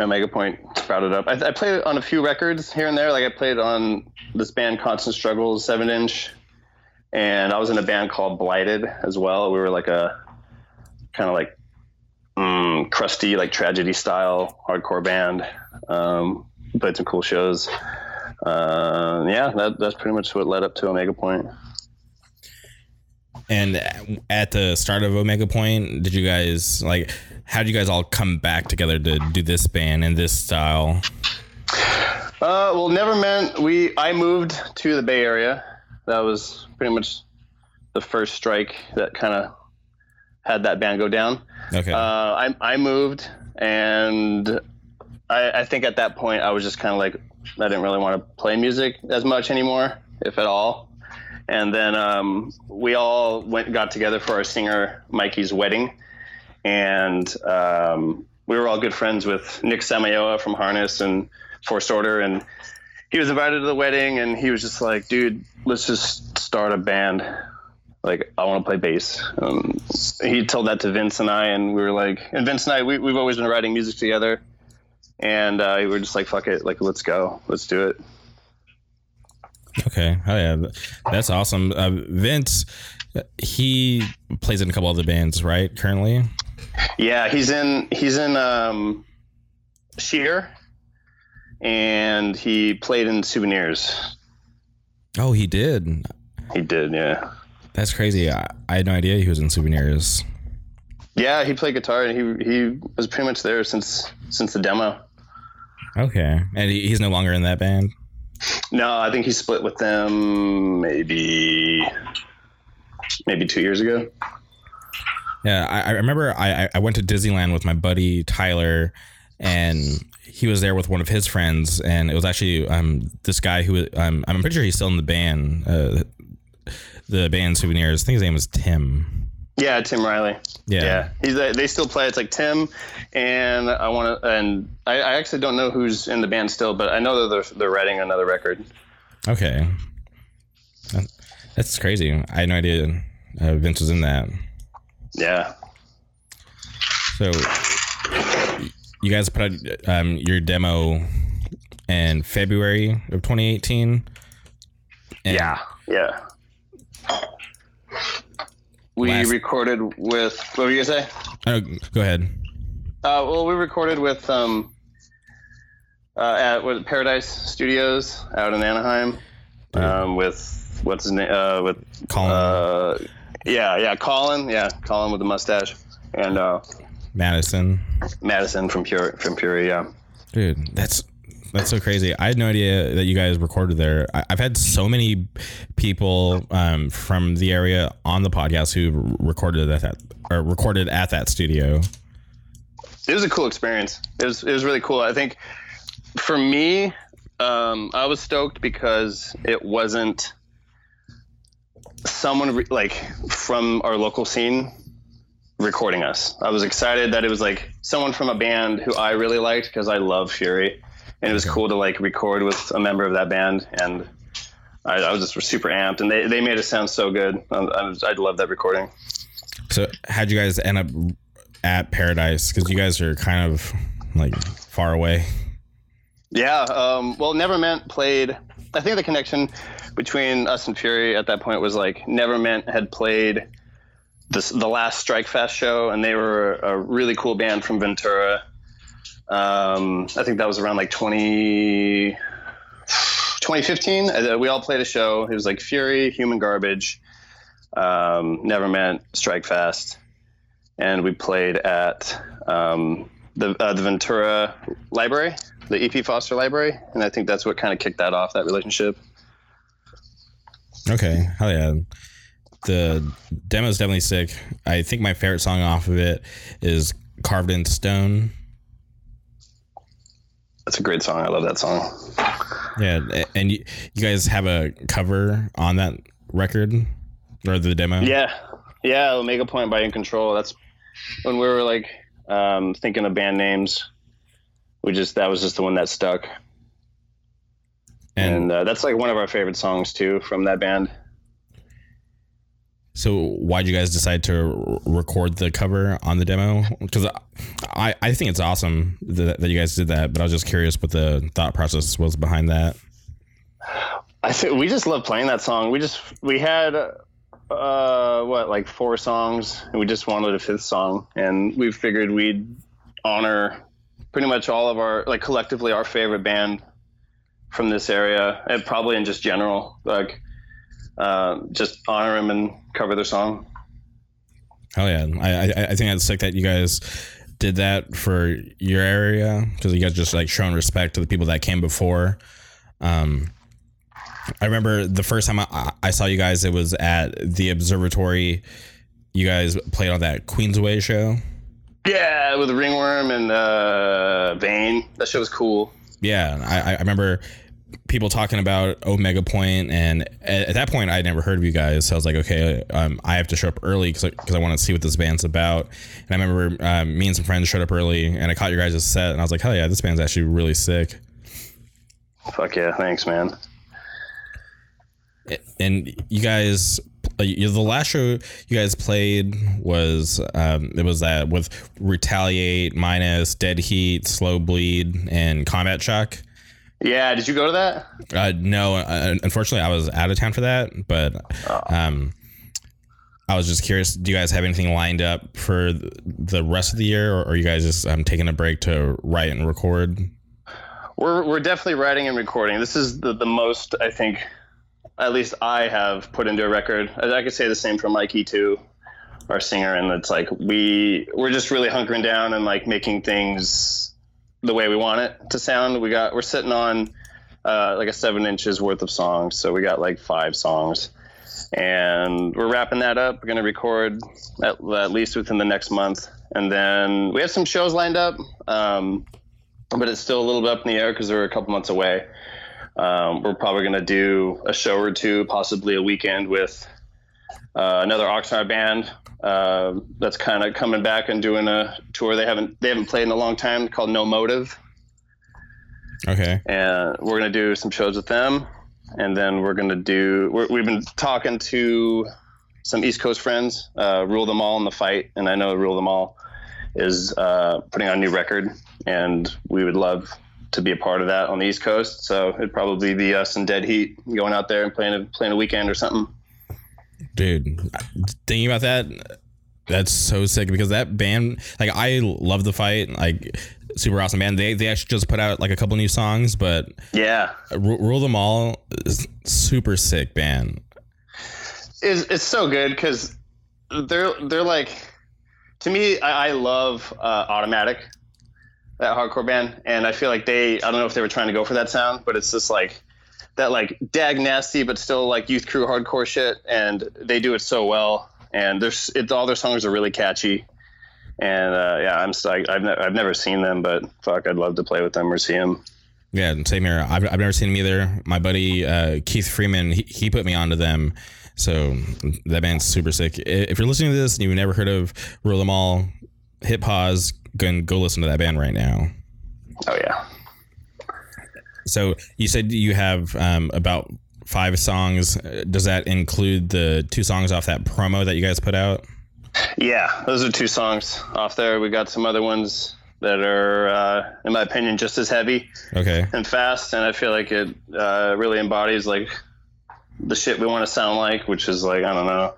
Omega Point sprouted up. I, I, played on a few records here and there. Like I played on this band Constant Struggles, seven inch, and I was in a band called Blighted as well. We were like a kind of like um, crusty, like tragedy style hardcore band. Um, played some cool shows. Uh, yeah, that, that's pretty much what led up to Omega Point. And at the start of Omega Point, did you guys like? How did you guys all come back together to do this band and this style? Uh, well, never meant we. I moved to the Bay Area. That was pretty much the first strike that kind of had that band go down. Okay. Uh, I I moved, and I, I think at that point I was just kind of like I didn't really want to play music as much anymore, if at all. And then um, we all went got together for our singer Mikey's wedding, and um, we were all good friends with Nick Samayoa from Harness and Forced Order, and he was invited to the wedding, and he was just like, "Dude, let's just start a band. Like I want to play bass. Um, he told that to Vince and I, and we were like, and Vince and I, we, we've always been writing music together, and uh, we were just like, fuck it, like let's go, let's do it. Okay, oh yeah, that's awesome. Uh, Vince, he plays in a couple other bands, right? Currently. Yeah, he's in he's in um, Sheer, and he played in Souvenirs. Oh, he did. He did, yeah. That's crazy. I, I had no idea he was in Souvenirs. Yeah, he played guitar and he he was pretty much there since since the demo. Okay, and he, he's no longer in that band. No, I think he split with them maybe maybe two years ago. Yeah, I, I remember I, I went to Disneyland with my buddy Tyler, and he was there with one of his friends, and it was actually um this guy who um, I'm pretty sure he's still in the band. Uh, the band Souvenirs. I think his name was Tim. Yeah, Tim Riley. Yeah, yeah. He's uh, they still play. It's like Tim, and I want to, and I, I, actually don't know who's in the band still, but I know that they're they're writing another record. Okay, that's crazy. I had no idea uh, Vince was in that. Yeah. So, you guys put out um, your demo in February of 2018. yeah. Yeah. We Last- recorded with what were you gonna say? Oh, go ahead. Uh, well, we recorded with um, uh, at what, Paradise Studios out in Anaheim. Um, with what's his name? Uh, with Colin uh, yeah, yeah, Colin, yeah, Colin with the mustache, and uh, Madison. Madison from Fury from Fury, yeah. Dude, that's that's so crazy. I had no idea that you guys recorded there. I, have had so many people um, from the area on the podcast who recorded at that or recorded at that studio. It was a cool experience. It was it was really cool. I think for me, um, I was stoked because it wasn't someone re- like from our local scene recording us. I was excited that it was like someone from a band who I really liked because I love Fury and it was cool to like record with a member of that band and I, I was just super amped and they, they made it sound so good. I, I, I love that recording. So how'd you guys end up at paradise? Because you guys are kind of like far away. Yeah um, well never meant played i think the connection between us and fury at that point was like never meant had played this the last Strike Fast show and they were a really cool band from ventura um, I think that was around like 20, 2015. Uh, we all played a show. It was like Fury, Human Garbage, um, Never Meant, Strike Fast. And we played at um, the uh, the Ventura Library, the EP Foster Library, and I think that's what kind of kicked that off that relationship. Okay, hell yeah. The demo is definitely sick. I think my favorite song off of it is "Carved in Stone." That's a great song. I love that song. Yeah, and you, you guys have a cover on that record or the demo? Yeah, yeah. Omega Point by In Control. That's when we were like um, thinking of band names. We just that was just the one that stuck, and, and uh, that's like one of our favorite songs too from that band. So why'd you guys decide to record the cover on the demo? Because I, I think it's awesome that, that you guys did that, but I was just curious what the thought process was behind that. I think we just love playing that song. We just we had uh what like four songs and we just wanted a fifth song and we figured we'd honor pretty much all of our like collectively our favorite band from this area and probably in just general like uh, just honor them and cover their song. Hell yeah! I, I I think it's sick that you guys did that for your area because you guys just like showing respect to the people that came before. Um, I remember the first time I, I saw you guys, it was at the observatory. You guys played on that Queensway show. Yeah, with Ringworm and uh, Vein. That show was cool. Yeah, I, I remember people talking about Omega Point, and at, at, that point, I had never heard of you guys. So I was like, okay, um, I have to show up early because I, I want to see what this band's about. And I remember um, me and some friends showed up early, and I caught your guys' set, and I was like, hell yeah, this band's actually really sick. Fuck yeah, thanks, man. And you guys the last show you guys played was um, it was that with retaliate minus dead heat slow bleed and combat shock yeah, did you go to that? Uh, no, uh, unfortunately, I was out of town for that. But oh. um, I was just curious. Do you guys have anything lined up for the rest of the year, or are you guys just um, taking a break to write and record? We're we're definitely writing and recording. This is the the most I think, at least I have put into a record. I, I could say the same for Mikey too, our singer, and it's like we we're just really hunkering down and like making things the way we want it to sound. We got we're sitting on uh, like a seven inches worth of songs, so we got like five songs, and we're wrapping that up. We're gonna record at, at least within the next month, and then we have some shows lined up, um, but it's still a little bit up in the air because we're a couple months away. Um, we're probably gonna do a show or two, possibly a weekend with uh, another Oxnard band uh, that's kind of coming back and doing a tour they haven't they haven't played in a long time called No Motive. Okay. And we're gonna do some shows with them, and then we're gonna do. we have been talking to some East Coast friends, uh, Rule Them All in the fight, and I know Rule Them All is uh, putting on a new record, and we would love to be a part of that on the East Coast. So it'd probably be us and Dead Heat going out there and playing a playing a weekend or something dude thinking about that that's so sick because that band like i love the fight like super awesome band. They they actually just put out like a couple new songs but yeah. Rule them all super sick band. It's, it's so good because they're they're like to me i, I love uh, automatic that hardcore band and i feel like they i don't know if they were trying to go for that sound but it's just like that like dag nasty but still like youth crew hardcore shit, and they do it so well. And there's it, all their songs are really catchy. And uh, yeah, I'm psyched. I've ne- I've never seen them, but fuck, I'd love to play with them or see them. Yeah, same here. I've, I've never seen them either. My buddy uh, Keith Freeman, he, he put me onto them. So that band's super sick. If you're listening to this and you've never heard of Rule Them All, hit pause, go and go listen to that band right now. Oh yeah. So you said you have um, about five songs. Does that include the two songs off that promo that you guys put out? Yeah, those are two songs off there. We got some other ones that are, uh, in my opinion, just as heavy. Okay. And fast, and I feel like it uh, really embodies like the shit we want to sound like, which is like I don't know,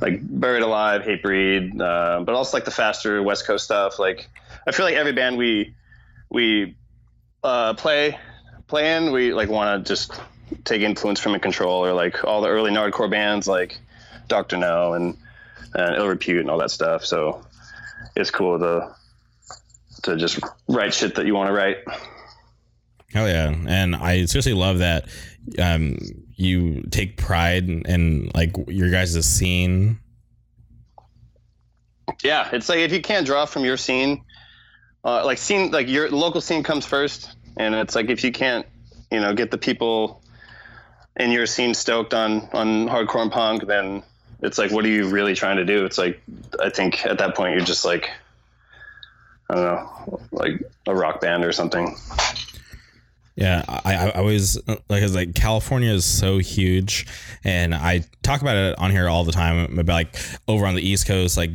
like Buried Alive, Hatebreed, uh, but also like the faster West Coast stuff. Like I feel like every band we we uh, play plan, we like want to just take influence from In Control or like all the early nardcore bands like Dr. Know and and Ill Repute and all that stuff. So it's cool to to just write shit that you want to write. Hell yeah. And I seriously love that um, you take pride in, in like your guys' scene. Yeah, it's like if you can't draw from your scene, uh, like scene, like your local scene comes first, and it's like if you can't, you know, get the people in your scene stoked on on hardcore and punk, then it's like, what are you really trying to do? It's like, I think at that point you're just like, I don't know, like a rock band or something. Yeah, I, I always like it's like California is so huge, and I talk about it on here all the time about like over on the East Coast, like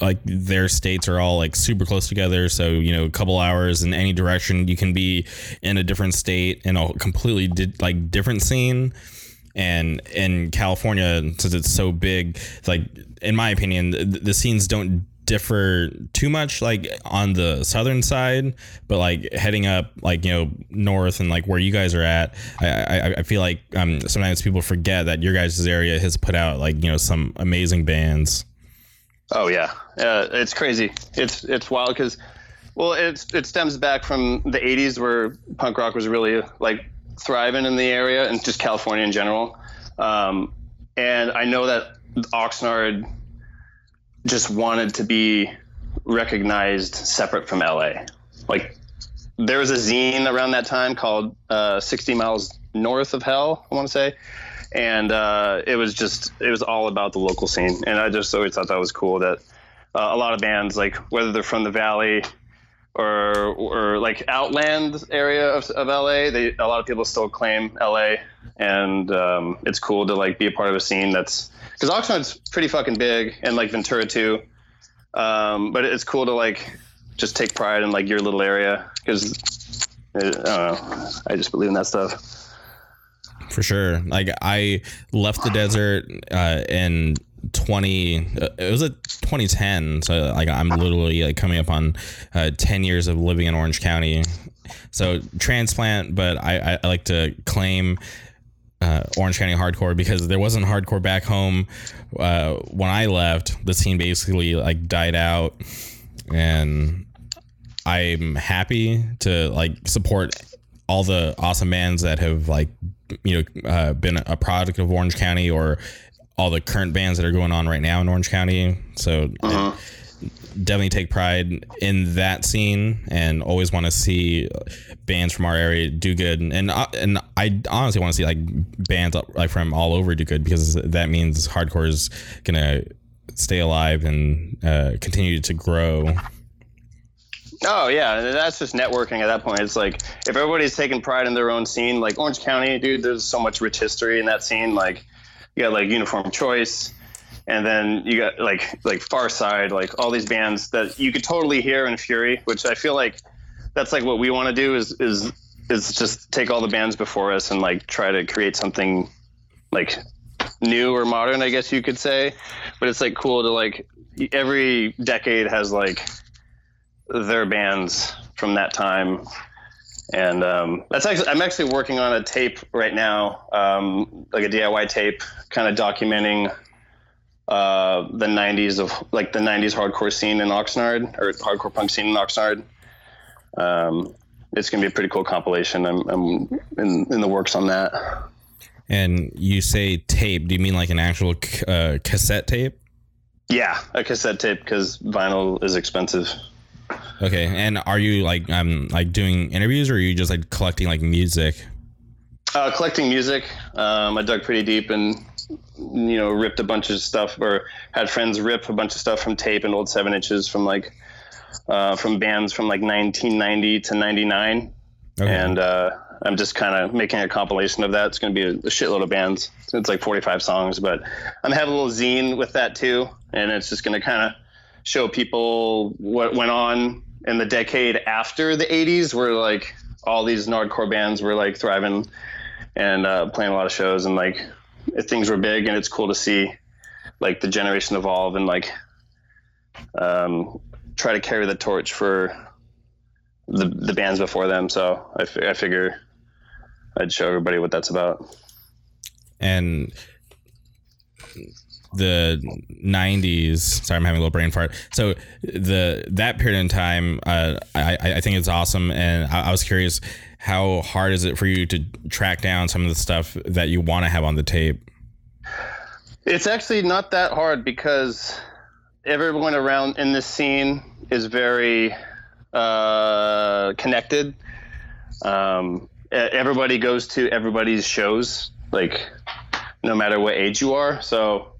like their states are all like super close together. So you know, a couple hours in any direction, you can be in a different state in a completely di- like different scene. And in California, since it's so big, like in my opinion, the, the scenes don't differ too much like on the southern side but like heading up like you know north and like where you guys are at i i, I feel like um sometimes people forget that your guys' area has put out like you know some amazing bands oh yeah uh, it's crazy it's it's wild because well it's it stems back from the 80s where punk rock was really like thriving in the area and just california in general um, and i know that oxnard just wanted to be recognized separate from LA. Like there was a zine around that time called uh, 60 Miles North of Hell, I want to say. And uh, it was just, it was all about the local scene. And I just always thought that was cool that uh, a lot of bands, like whether they're from the Valley or, or like Outland area of, of LA, they, a lot of people still claim LA. And um, it's cool to like be a part of a scene that's, because Oxnard's pretty fucking big, and like Ventura too. Um, but it's cool to like just take pride in like your little area because I don't know. I just believe in that stuff. For sure. Like I left the desert uh, in 20 uh, it was a 2010 so like i'm literally like coming up on uh, 10 years of living in orange county so transplant but i, I like to claim uh, Orange County hardcore because there wasn't hardcore back home uh, when I left. The scene basically like died out, and I'm happy to like support all the awesome bands that have like you know uh, been a product of Orange County or all the current bands that are going on right now in Orange County. So. Uh-huh definitely take pride in that scene and always want to see bands from our area do good and and, uh, and I honestly want to see like bands like from all over do good because that means hardcore is gonna stay alive and uh, continue to grow. Oh yeah, that's just networking at that point. It's like if everybody's taking pride in their own scene, like Orange County, dude, there's so much rich history in that scene. Like you got like Uniform Choice, and then you got like like Farside, like all these bands that you could totally hear in Fury, which I feel like that's like what we want to do is is is just take all the bands before us and like try to create something like new or modern, I guess you could say. But it's like cool to like every decade has like their bands from that time. And um, that's actually I'm actually working on a tape right now, um, like a DIY tape, kind of documenting uh, the 90s of like the 90s hardcore scene in Oxnard or hardcore punk scene in Oxnard. Um, it's gonna be a pretty cool compilation. I'm, I'm in, in the works on that. And you say tape? Do you mean like an actual uh, cassette tape? Yeah, a cassette tape because vinyl is expensive. Okay, and are you like um like doing interviews or are you just like collecting like music? Uh, collecting music. Um, I dug pretty deep and you know ripped a bunch of stuff or had friends rip a bunch of stuff from tape and old seven inches from like uh, from bands from like 1990 to 99 okay. and uh, i'm just kind of making a compilation of that it's going to be a, a, shitload of bands it's like 45 songs but i'm having a little zine with that too and it's just going to kind of show people what went on in the decade after the 80s where like all these nardcore bands were like thriving and uh, playing a lot of shows and like things were big, and it's cool to see like the generation evolve and like um, try to carry the torch for the the bands before them. So I, f- I figure I'd show everybody what that's about. And the 90s sorry i'm having a little brain fart. So the that period in time uh, I, I think it's awesome. And I, I, was curious how hard is it for you to track down some of the stuff that you want to have on the tape? It's actually not that hard because everyone around in this scene is very uh, connected. Um, everybody goes to everybody's shows like no matter what age you are. So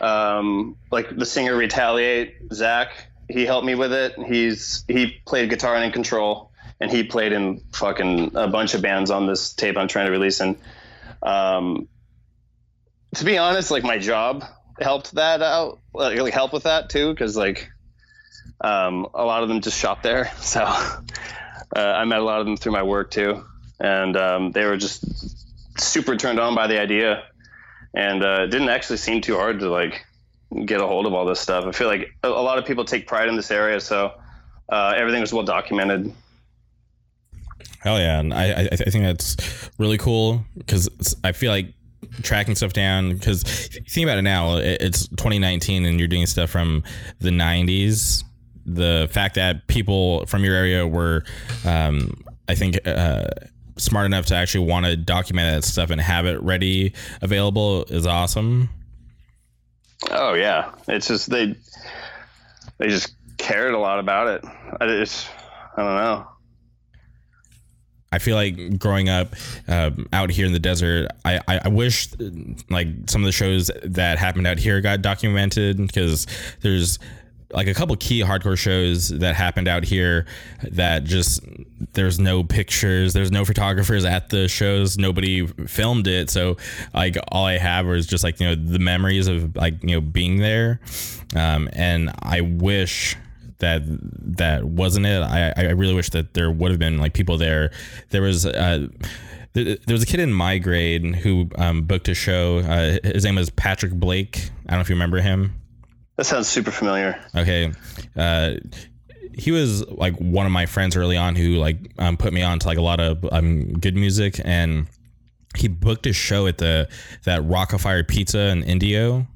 um, like the singer Retaliate, Zach, he helped me with it. He's he played guitar and in control, and he played in fucking a bunch of bands on this tape I'm trying to release. And um, to be honest, like my job helped that out, like, like help with that too, because like um, a lot of them just shop there, so uh, I met a lot of them through my work too, and um, they were just super turned on by the idea and uh, it didn't actually seem too hard to like get a hold of all this stuff. I feel like a, a lot of people take pride in this area, so uh, everything was well documented. Hell yeah, and I I, I think that's really cool because I feel like tracking stuff down because think about it now it's 2019 and you're doing stuff from the 90s the fact that people from your area were um, i think uh, smart enough to actually want to document that stuff and have it ready available is awesome. Oh yeah, it's just they they just cared a lot about it. I just I don't know. I feel like growing up um, out here in the desert, I, I, I, wish like some of the shows that happened out here got documented because there's like a couple key hardcore shows that happened out here that just there's no pictures there's no photographers at the shows nobody filmed it so like all i have is just like you know the memories of like you know being there um, and i wish that that wasn't it i i really wish that there would have been like people there there was uh there was a kid in my grade who um, booked a show. Uh, his name was Patrick Blake. I don't know if you remember him. That sounds super familiar. Okay. Uh, he was like one of my friends early on who like um, put me on to like a lot of um, good music and he booked a show at the that Rockafire Pizza in Indio.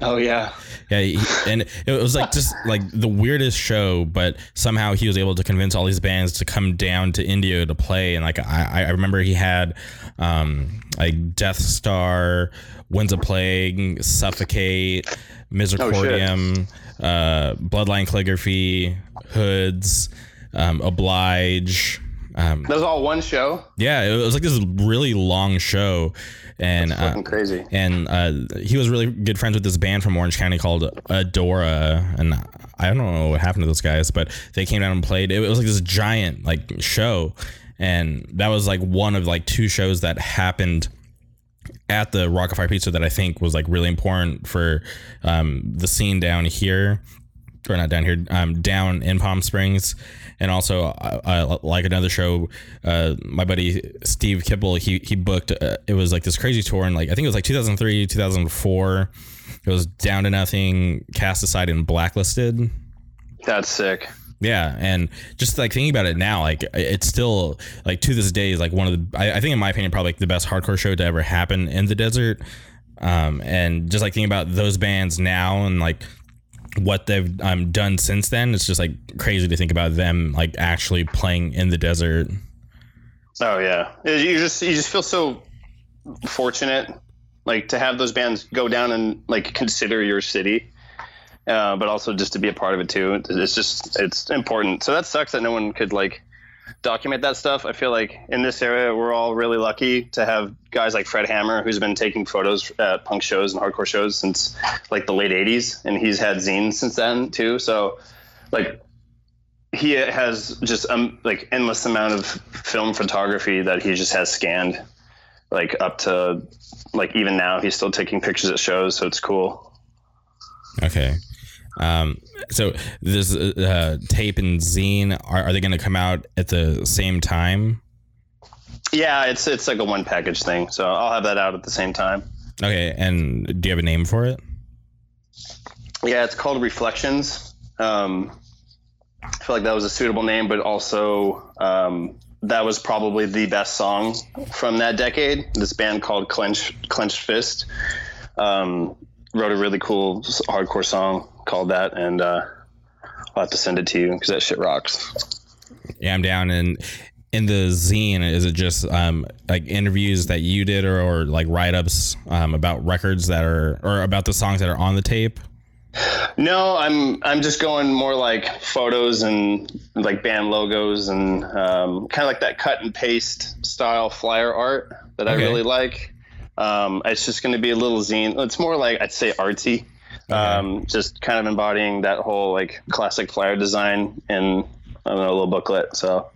Oh yeah, yeah, he, and it was like just like the weirdest show, but somehow he was able to convince all these bands to come down to Indio to play. And like I, I remember he had um, like Death Star, Winds of Plague, Suffocate, Misericordium, oh, uh, Bloodline Calligraphy, Hoods, um, Oblige. Um, that was all one show. Yeah, it was like this really long show, and uh, crazy. And uh, he was really good friends with this band from Orange County called Adora, and I don't know what happened to those guys, but they came down and played. It was like this giant like show, and that was like one of like two shows that happened at the Rockafire Pizza that I think was like really important for um, the scene down here, or not down here, um, down in Palm Springs, and also uh, uh, like another show. Uh, my buddy Steve Kipple, he he booked. Uh, it was like this crazy tour, and like I think it was like 2003, 2004. It was down to nothing, cast aside, and blacklisted. That's sick. Yeah, and just like thinking about it now, like it's still like to this day is like one of the I, I think in my opinion probably like the best hardcore show to ever happen in the desert. Um, and just like thinking about those bands now and like what they've um, done since then, it's just like crazy to think about them like actually playing in the desert. Oh yeah, you just you just feel so fortunate, like to have those bands go down and like consider your city uh, but also just to be a part of it too. It's just it's important. So that sucks that no one could like document that stuff. I feel like in this area we're all really lucky to have guys like Fred Hammer, who's been taking photos at punk shows and hardcore shows since like the late '80s, and he's had zines since then too. So like he has just um like endless amount of film photography that he just has scanned like up to like even now he's still taking pictures at shows so it's cool okay um, so this uh, tape and zine are, are they going to come out at the same time? Yeah, it's it's like a one package thing, so I'll have that out at the same time. Okay, and do you have a name for it? Yeah, it's called Reflections. Um, I feel like that was a suitable name, but also um, that was probably the best song from that decade. This band called Clench Clenched Fist. Um, wrote a really cool hardcore song called that, and uh, I'll have to send it to you because that shit rocks. Yeah, I'm down. And in the zine, is it just um, like interviews that you did, or, or like write ups um, about records that are, or about the songs that are on the tape? No, I'm I'm just going more like photos and like band logos and um, kind of like that cut and paste style flyer art that I really like. Um, it's just going to be a little zine. It's more like I'd say artsy, um, just kind of embodying that whole like classic flyer design in I don't know a little booklet. So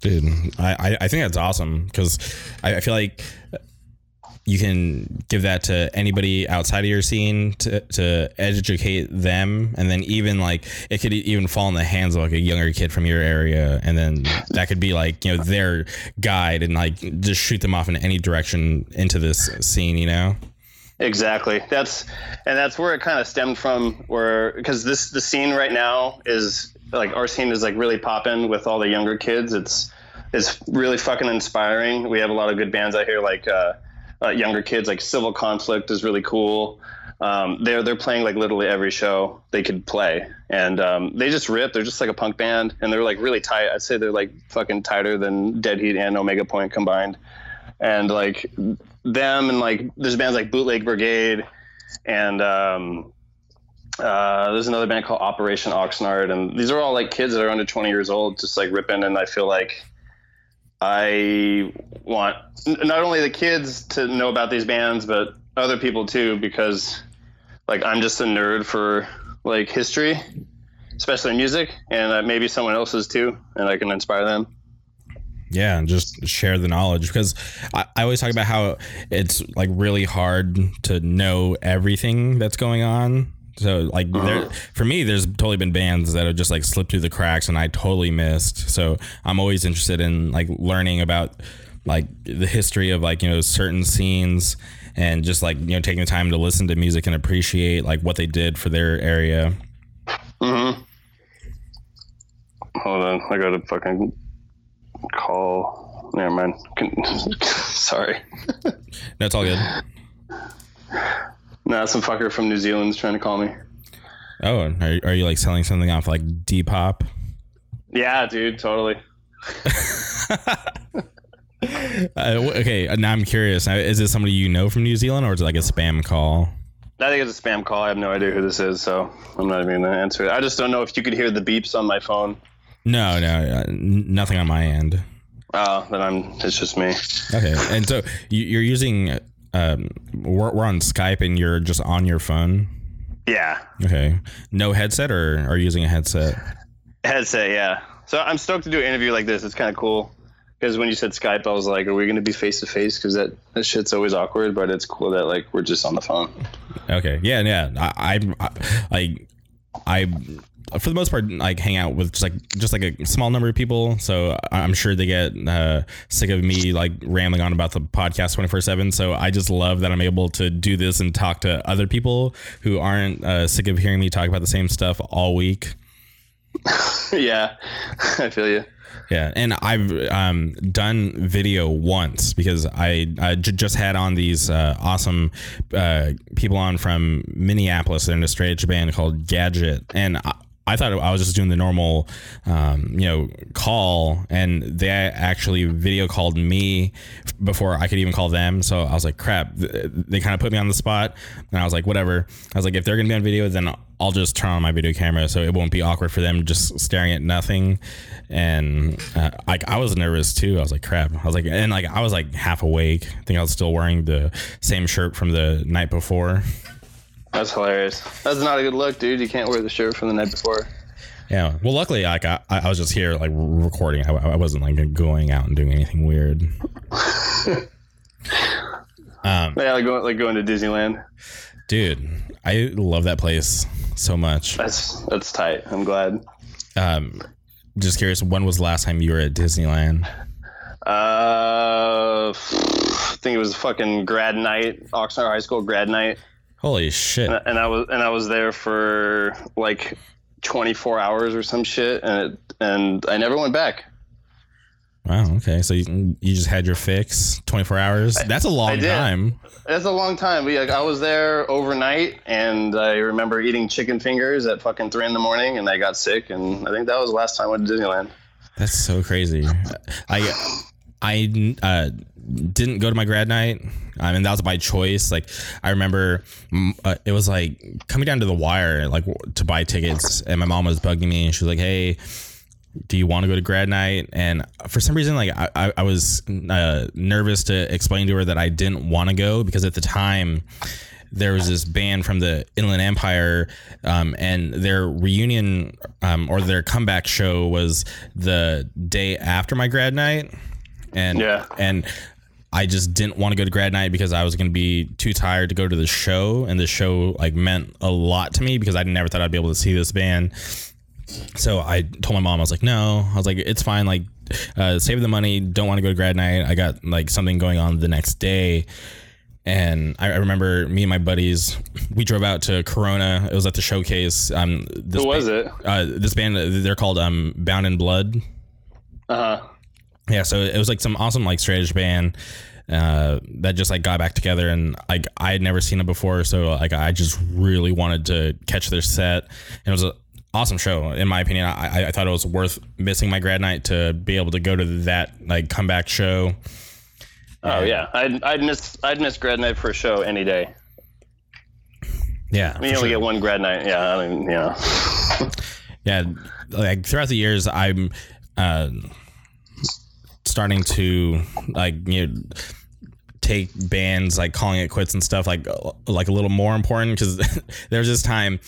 Dude, I, I- I think that's awesome because I, I feel like you can give that to anybody outside of your scene to, to educate them. And then even like it could even fall in the hands of like a younger kid from your area. And then that could be like, you know, their guide and like just shoot them off in any direction into this scene, you know? Exactly. That's and that's where it kind of stemmed from. Where because this the scene right now is like our scene is like really popping with all the younger kids. It's it's really fucking inspiring. We have a lot of good bands out here, like uh, uh, younger kids, like Civil Conflict is really cool. Um, they're they're playing like literally every show they could play, and um, they just rip. They're just like a punk band, and they're like really tight. I'd say they're like fucking tighter than Dead Heat and Omega Point combined and like them and like there's bands like Bootleg Brigade and um, uh, there's another band called Operation Oxnard and these are all like kids that are under 20 years old just like ripping and I feel like I want not only the kids to know about these bands but other people too because like I'm just a nerd for like history especially music and uh, maybe someone else is too and I can inspire them Yeah, and just share the knowledge because I, I always talk about how it's like really hard to know everything that's going on. So like there, for me, there's totally been bands that have just like slipped through the cracks and I totally missed. So I'm always interested in like learning about like the history of like you know certain scenes and just like you know taking the time to listen to music and appreciate like what they did for their area. Mm-hmm. Hold on, I got to fucking call. Never mind. Sorry. No, it's all good. Nah, some fucker from New Zealand's trying to call me. Oh, are, are you like selling something off like Depop? Yeah, dude, totally. Uh, okay, uh, now I'm curious. Now, Is this somebody you know from New Zealand, or is it like a spam call? I think it's a spam call. I have no idea who this is, so I'm not even gonna answer it. I just don't know if you could hear the beeps on my phone. No, no, uh, nothing on my end. Oh, then I'm. It's just me. Okay, and so you, you're using. Um, we're, we're on Skype, and you're just on your phone. Yeah, Okay, no headset, or are you using a headset? headset. Yeah. So I'm stoked to do an interview like this. It's kind of cool because when you said Skype, I was like, "Are we gonna be face to face?" Because that that shit's always awkward. But it's cool that like we're just on the phone. Okay, yeah, yeah. I, I, I, I, for the most part, like hang out with just like just like a small number of people. So I'm sure they get uh, sick of me like rambling on about the podcast 24 seven. So I just love that I'm able to do this and talk to other people who aren't uh, sick of hearing me talk about the same stuff all week. yeah, I feel you. Yeah, and I've um, done video once because I, I j- just had on these uh, awesome uh, people on from Minneapolis. They're in a straight edge band called Gadget, and I, I thought I was just doing the normal, um, you know, call, and they actually video called me before I could even call them. So I was like, crap. They kind of put me on the spot, and I was like, whatever. I was like, if they're gonna be on video, then I'll just turn on my video camera so it won't be awkward for them just staring at nothing. And uh, I was nervous too. I was like, crap. I was like, and like I was like half awake. I think I was still wearing the same shirt from the night before. That's hilarious. That's not a good look, dude. You can't wear the shirt from the night before. Yeah. Well, luckily, like I, I was just here like recording. I, I wasn't like going out and doing anything weird. um, Yeah, like going like going to Disneyland. dude, I love that place so much. That's that's tight. I'm glad. Um, just curious, when was the last time you were at Disneyland? Uh, I think it was fucking grad night, Oxnard High School grad night, Holy shit! and I was and I was there for like 24 hours or some shit, and it, and I never went back. Wow. Okay. So you, you just had your fix 24 hours. That's a long time. That's a long time. We, like, I was there overnight, and I remember eating chicken fingers at fucking three in the morning, and I got sick, and I think that was the last time I went to Disneyland. That's so crazy. I I uh, didn't go to my grad night. I mean, that was by choice. Like, I remember mm, uh, it was like coming down to the wire, like to buy tickets, and my mom was bugging me, and she was like, "Hey, do you want to go to grad night?" And for some reason, like, I, I, was uh, nervous to explain to her that I didn't want to go because at the time there was this band from the Inland Empire, um, and their reunion um, or their comeback show was the day after my grad night, and Yeah. and I just didn't want to go to grad night because I was going to be too tired to go to the show, and the show like meant a lot to me because I never thought I'd be able to see this band. So I told my mom, I was like, no, I was like, it's fine, like. Uh, save the money. Don't want to go to grad night. I got like something going on the next day, and I, I remember me and my buddies, we drove out to Corona. It was at the showcase. Um, this Who was ba- it? Uh, this band, they're called um, Bound in Blood. Uh huh. Yeah, so it was like some awesome like straight edge band uh, that just like got back together, and like I had never seen them before, so like I just really wanted to catch their set. And it was an awesome show, in my opinion. I, I- thought it was worth missing my grad night to be able to go to that like comeback show. Oh yeah, I'd I'd miss I'd miss grad night for a show any day. Yeah, you only sure. get one grad night. Yeah, I mean, yeah. yeah like throughout the years i'm uh starting to like you know take bands like calling it quits and stuff like like a little more important because there was this time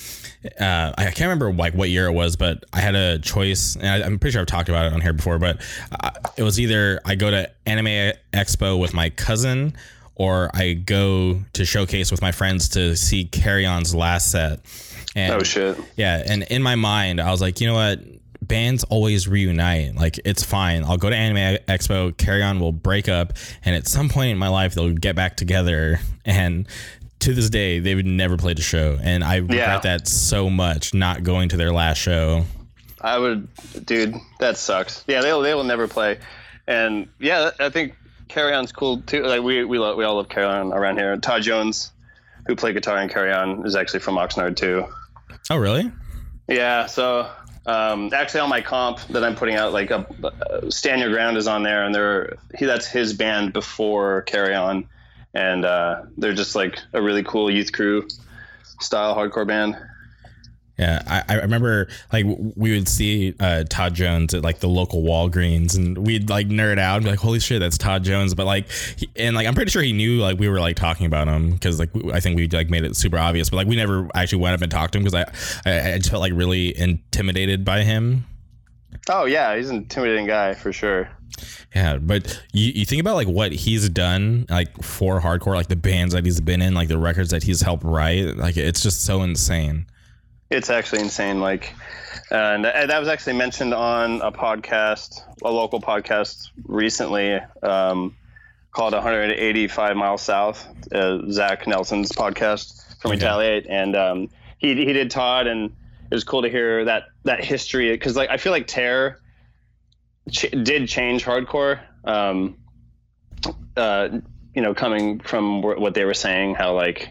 uh, I can't remember like what year it was, but I had a choice, and I, I'm pretty sure I've talked about it on here before. But uh, it was either I go to Anime Expo with my cousin, or I go to Showcase with my friends to see Carry On's last set. And Oh shit. yeah, and in my mind, I was like, you know what? Bands always reunite. Like it's fine. I'll go to Anime Expo. Carry On will break up, and at some point in my life, they'll get back together. And to this day, they would never played a show, and I regret Yeah. that so much. Not going to their last show. I would, dude. That sucks. Yeah, they'll they will never play, and yeah, I think Carry On's cool too. Like we we love, we all love Carry On around here. Todd Jones, who played guitar in Carry On, is actually from Oxnard too. Oh, really? Yeah, so um, actually on my comp that I'm putting out, like uh, Stand Your Ground is on there, and they're he that's his band before Carry On, and uh, they're just like a really cool youth crew style hardcore band. Yeah, I, I remember like we would see uh, Todd Jones at like the local Walgreens, and we'd like nerd out and be like, "Holy shit, that's Todd Jones!" But like, he, and like I'm pretty sure he knew like we were like talking about him because like I think we like made it super obvious, but like we never actually went up and talked to him because I, I I just felt like really intimidated by him. Oh yeah, he's an intimidating guy for sure. Yeah, but you, you think about like what he's done like for hardcore, like the bands that he's been in, like the records that he's helped write, like it's just so insane. It's actually insane. Like, and, and that was actually mentioned on a podcast, a local podcast recently, um, called 185 Miles South, uh, Zach Nelson's podcast from Okay. Retaliate, and um, he he did Todd, and it was cool to hear that that history because like I feel like Terror ch- did change hardcore. Um, uh, you know, coming from wh- what they were saying, how like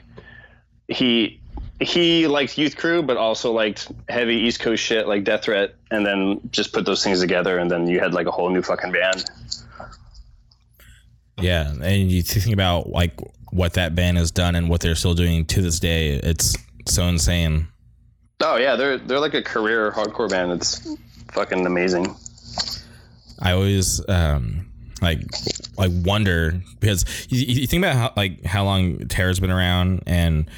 he he liked Youth Crew, but also liked heavy East Coast shit like Death Threat, and then just put those things together, and then you had like a whole new fucking band. Yeah, and you think about like what that band has done and what they're still doing to this day. It's so insane. Oh yeah, they're they're like a career hardcore band. It's fucking amazing. I always um like like wonder because you, you think about how like how long Terror's been around and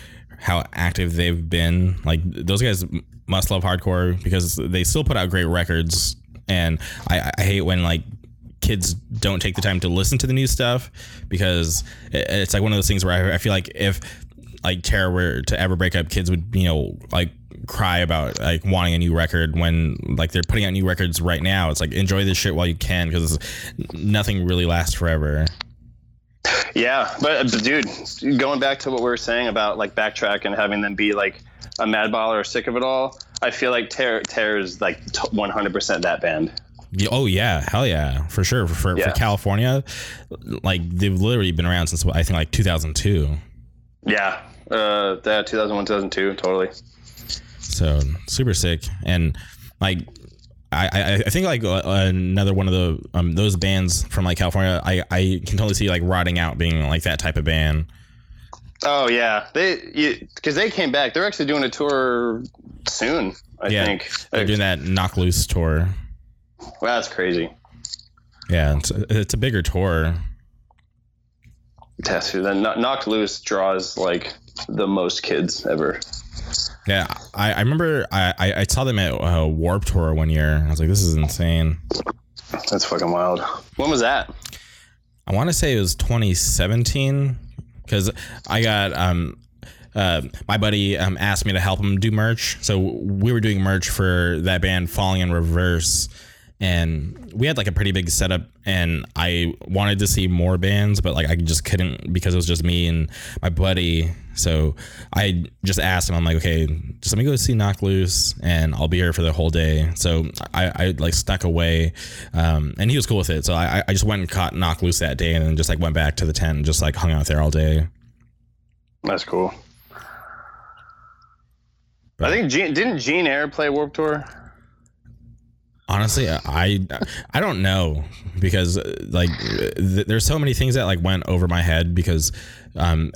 how active they've been. Like those guys must love hardcore because they still put out great records. And I, I hate when like kids don't take the time to listen to the new stuff because it's like one of those things where I, I feel like if like Terror were to ever break up, kids would you know like cry about like wanting a new record when like they're putting out new records right now. It's like enjoy this shit while you can because nothing really lasts forever. Yeah, but uh, dude, going back to what we were saying about like backtrack and having them be like a Madball or sick of it all, I feel like Terror Terror is like one hundred percent that band. Oh yeah, hell yeah, for sure. For for, Yeah. for California, like they've literally been around since I think like 2002. Yeah. Uh, that 2001, 2002, totally. So super sick, and like I I, I think like uh, another one of the um those bands from like California, I I can totally see like rotting out being like that type of band. Oh yeah, they because they came back. They're actually doing a tour soon. I Yeah. think. They're doing that knock loose tour. Wow, that's crazy. Yeah, it's, it's a bigger tour. Tattoo. Then Kno- Knocked Loose draws like the most kids ever. Yeah, I, I remember I, I, I saw them at uh, Warp Tour one year. I was like, this is insane. That's fucking wild. When was that? I want to say it was 2017 because I got um uh, my buddy um, asked me to help him do merch. So we were doing merch for that band Falling in Reverse. And we had like a pretty big setup, and I wanted to see more bands, but like I just couldn't because it was just me and my buddy. So I just asked him, I'm like, okay, just let me go see Knock Loose, and I'll be here for the whole day. So I, I like stuck away, um, and he was cool with it. So I, I just went and caught Knock Loose that day, and then just like went back to the tent and just like hung out there all day. That's cool. But- I think Gene, didn't Gene Air play Warp Tour? Honestly, I I don't know because uh, like th- there's so many things that like went over my head because um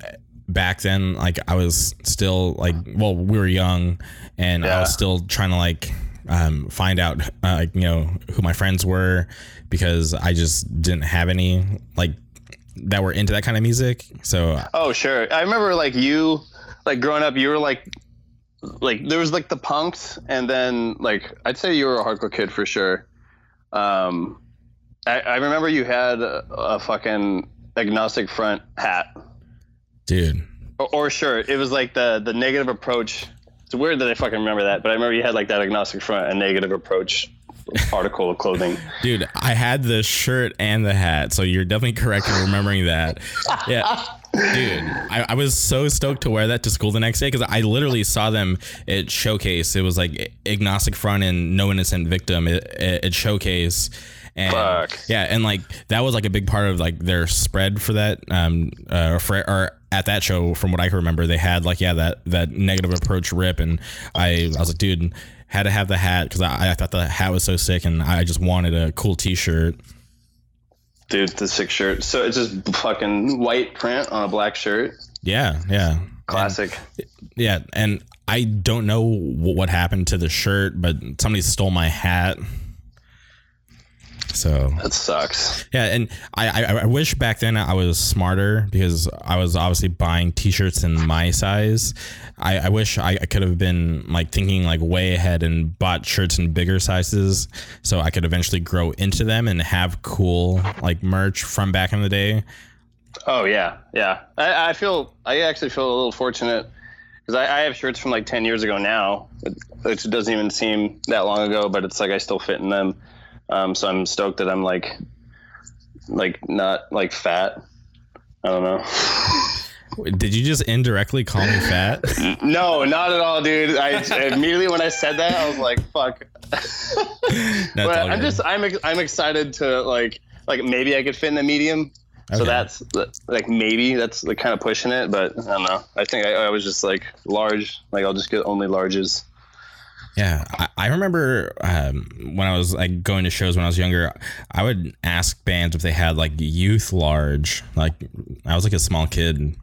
back then like I was still like well we were young and I was still trying to like um find out uh, like you know who my friends were because I just didn't have any like that were into that kind of music. So Oh sure. I remember like you, like growing up, you were like, like there was like the punks, and then like I'd say you were a hardcore kid for sure. Um, I, I remember you had a, a fucking agnostic front hat dude, or, or shirt. It was like the the negative approach. It's weird that I fucking remember that, but I remember you had like that agnostic front and negative approach article of clothing. Dude, I had the shirt and the hat, so you're definitely correct in remembering that. Yeah. Dude, I, I was so stoked to wear that to school the next day because I literally saw them at Showcase. It was like Agnostic Front and No Innocent Victim at, at Showcase. And Fuck. yeah, and like that was like a big part of like their spread for that. Um, uh, for or at that show, from what I can remember, they had like yeah that that negative approach rip, and I I was like, dude, had to have the hat because I, I thought the hat was so sick, and I just wanted a cool T-shirt. Dude, the sick shirt. So it's just fucking white print on a black shirt. Yeah, yeah, Classic. yeah, and I don't know what happened to the shirt, but somebody stole my hat. So That sucks. Yeah, and I, I I wish back then I was smarter because I was obviously buying T-shirts in my size. I, I wish I, I could have been like thinking like way ahead and bought shirts in bigger sizes so I could eventually grow into them and have cool like merch from back in the day. Oh yeah, yeah. I, I feel I actually feel a little fortunate because I, I have shirts from like ten years ago now, which doesn't even seem that long ago, but it's like I still fit in them. Um, so I'm stoked that I'm like, like not like fat. I don't know. Did you just indirectly call me fat? No, not at all, dude. I immediately when I said that, I was like, "Fuck." But I'm good. just I'm I'm excited to like like maybe I could fit in a medium. So that's like maybe that's like kind of pushing it, but I don't know. I think I, I was just like large. Like I'll just get only larges. Yeah, I, I remember um, when I was like going to shows when I was younger, I would ask bands if they had like youth large. Like I was like a small kid.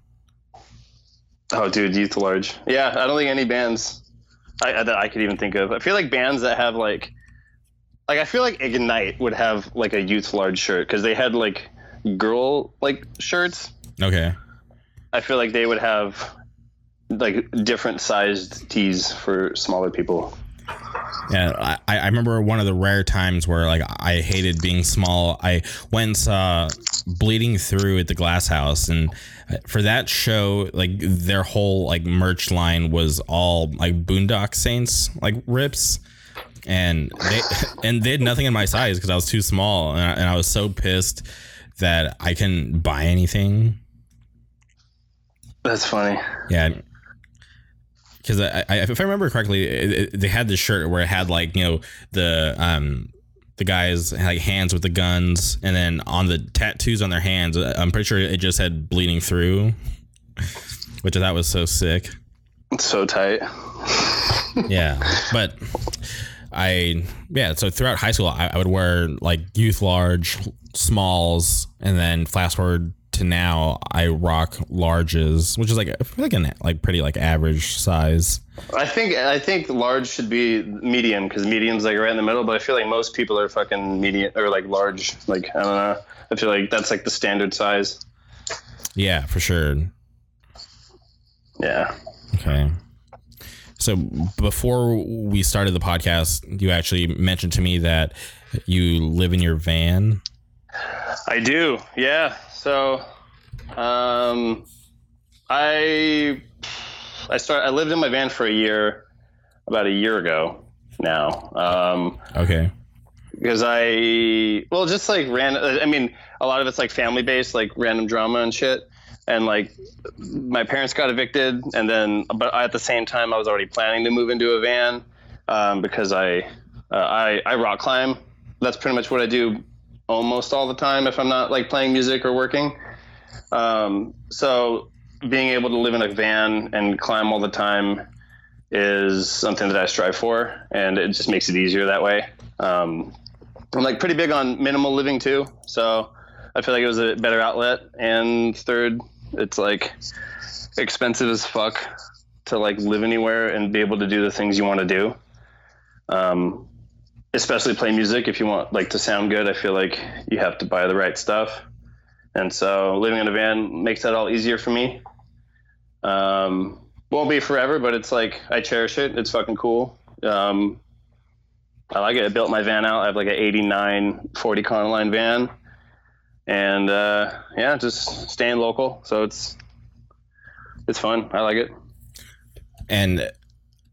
Oh, dude, youth large. Yeah, I don't think any bands I, I- that I could even think of. I feel like bands that have like, like I feel like Ignite would have like a youth large shirt because they had like girl like shirts. Okay. I feel like they would have like different sized tees for smaller people. Yeah, I, I remember one of the rare times where like I hated being small. I went and saw Bleeding Through at the Glass House, and uh, for that show, like their whole like merch line was all like Boondock Saints like rips, and they and they had nothing in my size because I was too small, and I, and I was so pissed that I couldn't buy anything. That's funny. Yeah. Because I, I, if I remember correctly, it, it, they had this shirt where it had like you know the um the guys like hands with the guns, and then on the tattoos on their hands, uh, I'm pretty sure it just had bleeding through, which I thought was so sick. It's so tight. yeah, but I yeah. So throughout high school, I, I would wear like youth large, smalls, and then fast forward to now, I rock larges, which is like like an like pretty like average size. I think I think large should be medium because medium's like right in the middle. But I feel like most people are fucking medium or like large. Like I don't know. I feel like that's like the standard size. Yeah, for sure. Yeah. Okay. So before we started the podcast, you actually mentioned to me that you live in your van. I do. Yeah. So, um, I I start. I lived in my van for a year, about a year ago now. Um, okay. Because I well, just like random. I mean, a lot of it's like family based, like random drama and shit. And like, my parents got evicted, and then, but at the same time, I was already planning to move into a van um, because I, uh, I I rock climb. That's pretty much what I do almost all the time if I'm not like playing music or working. Um, so being able to live in a van and climb all the time is something that I strive for, and it just makes it easier that way. Um, I'm like pretty big on minimal living too, so I feel like it was a better outlet. And third, it's like expensive as fuck to like live anywhere and be able to do the things you want to do. Um, especially play music if you want like to sound good. I feel like you have to buy the right stuff, and so living in a van makes that all easier for me. Um, won't be forever, but it's like I cherish it. It's fucking cool. Um, I like it. I built my van out. I have like an 89 40 Econoline van. And uh, yeah, just staying local. So it's it's fun. I like it. And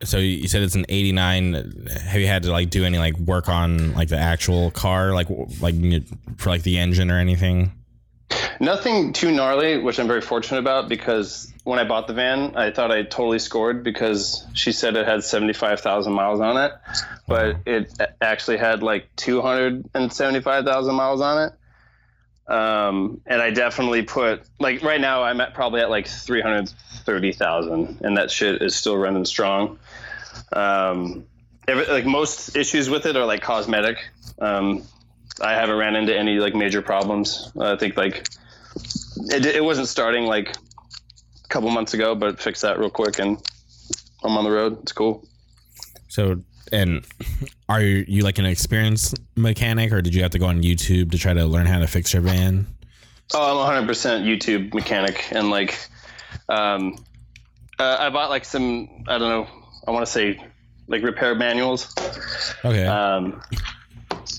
so you said it's an 89 have you had to like do any like work on like the actual car like like for like the engine or anything? Nothing too gnarly which i'm very fortunate about because when i bought the van i thought i totally scored because she said it had 75000 miles on it but it actually had like 275000 miles on it. Um, and I definitely put like right now I'm at probably at like 330,000 and that shit is still running strong. Um, every, like most issues with it are like cosmetic. Um, I haven't ran into any like major problems. I think like it, it wasn't starting like a couple months ago, but fixed that real quick and I'm on the road. It's cool. So, and are you, you like an experienced mechanic or did you have to go on YouTube to try to learn how to fix your van? Oh, I'm 100% YouTube mechanic. And like, um, uh, I bought like some, I don't know, I want to say like repair manuals. Okay. Um,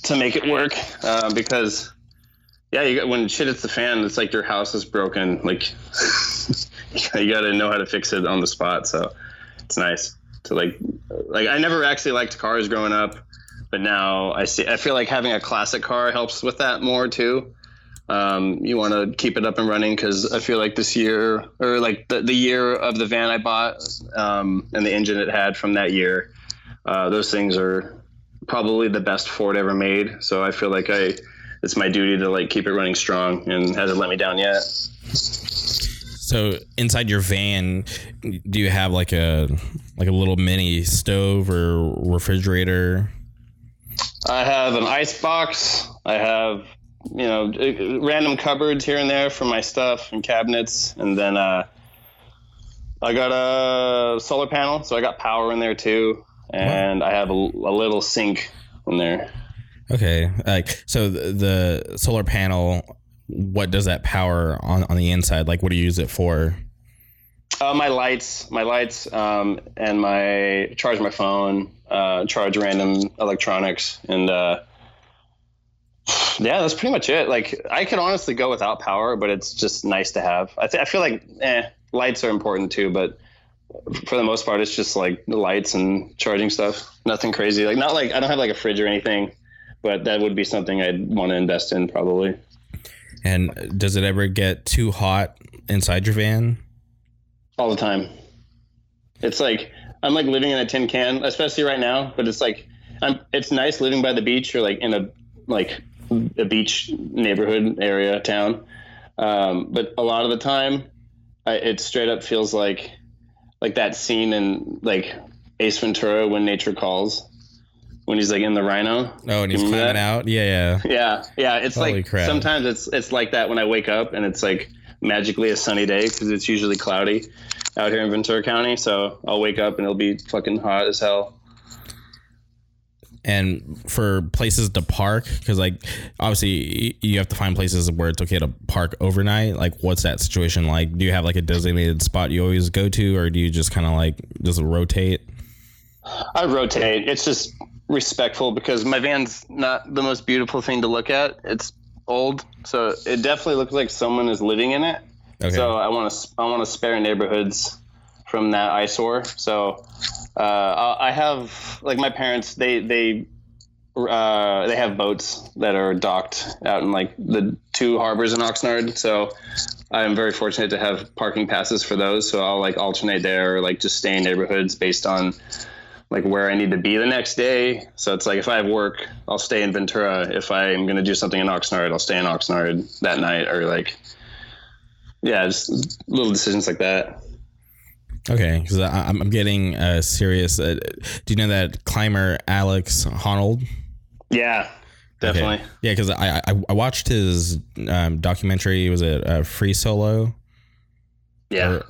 to make it work, uh, because yeah, you got, when shit hits the fan, it's like your house is broken. Like you got to know how to fix it on the spot. So it's nice to like, like I never actually liked cars growing up, but now I see. I feel like having a classic car helps with that more too. Um, you want to keep it up and running because I feel like this year or like the, the year of the van I bought um, and the engine it had from that year, uh, those things are probably the best Ford ever made. So I feel like I it's my duty to like keep it running strong and hasn't let me down yet. So inside your van, do you have like a like a little mini stove or refrigerator? I have an ice box. I have you know random cupboards here and there for my stuff and cabinets, and then uh, I got a solar panel, so I got power in there too, and I have a, a little sink in there. Okay, like so the, the solar panel. What does that power on on the inside? Like, what do you use it for? Uh, my lights, my lights, um, and my charge my phone, uh, charge random electronics, and uh, yeah, that's pretty much it. Like I could honestly go without power, but it's just nice to have. I, th- I feel like eh, lights are important too, but for the most part, it's just like the lights and charging stuff. Nothing crazy. Like not like I don't have like a fridge or anything, but that would be something I'd want to invest in probably. And does it ever get too hot inside your van? All the time. It's like I'm like living in a tin can, especially right now. But it's like I'm, it's nice living by the beach or like in a like a beach neighborhood area town. Um, but a lot of the time, I, it straight up feels like like that scene in like Ace Ventura when nature calls when he's like in the rhino. Oh, and he's climbing that? out. Yeah, yeah, yeah, yeah. It's Holy like crap. sometimes it's it's like that when I wake up and it's like magically a sunny day because it's usually cloudy out here in Ventura County. So I'll wake up and it'll be fucking hot as hell and for places to park because like obviously you have to find places where it's okay to park overnight. Like what's that situation like? Do you have like a designated spot you always go to or do you just kind of like just rotate? I rotate. It's just respectful because my van's not the most beautiful thing to look at. It's old so it definitely looks like someone is living in it. Okay. so i want to i want to spare neighborhoods from that eyesore so uh, I have like my parents. They they uh, they have boats that are docked out in like the two harbors in Oxnard. So I'm very fortunate to have parking passes for those. So I'll like alternate there or like just stay in neighborhoods based on like where I need to be the next day. So it's like if I have work, I'll stay in Ventura. If I'm to do something in Oxnard, I'll stay in Oxnard that night or like, yeah, just little decisions like that. Okay, because I'm, I'm getting uh, serious. Uh, do you know that climber Alex Honnold? Yeah, definitely. Okay. Yeah, because I, I, I watched his um, documentary. Was it uh, Free Solo? Yeah. Or,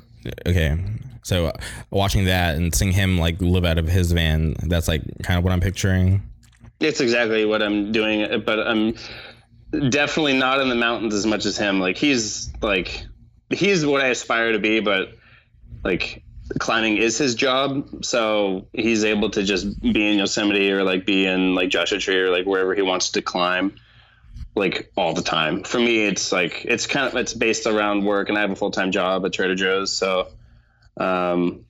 okay, so uh, watching that and seeing him like live out of his van, that's like kind of what I'm picturing. It's exactly what I'm doing, but I'm definitely not in the mountains as much as him. Like he's like he's what I aspire to be, but like climbing is his job so he's able to just be in yosemite or like be in like joshua tree or like wherever he wants to climb like all the time. For me it's like it's kind of it's based around work and i have a full-time job at trader joe's so um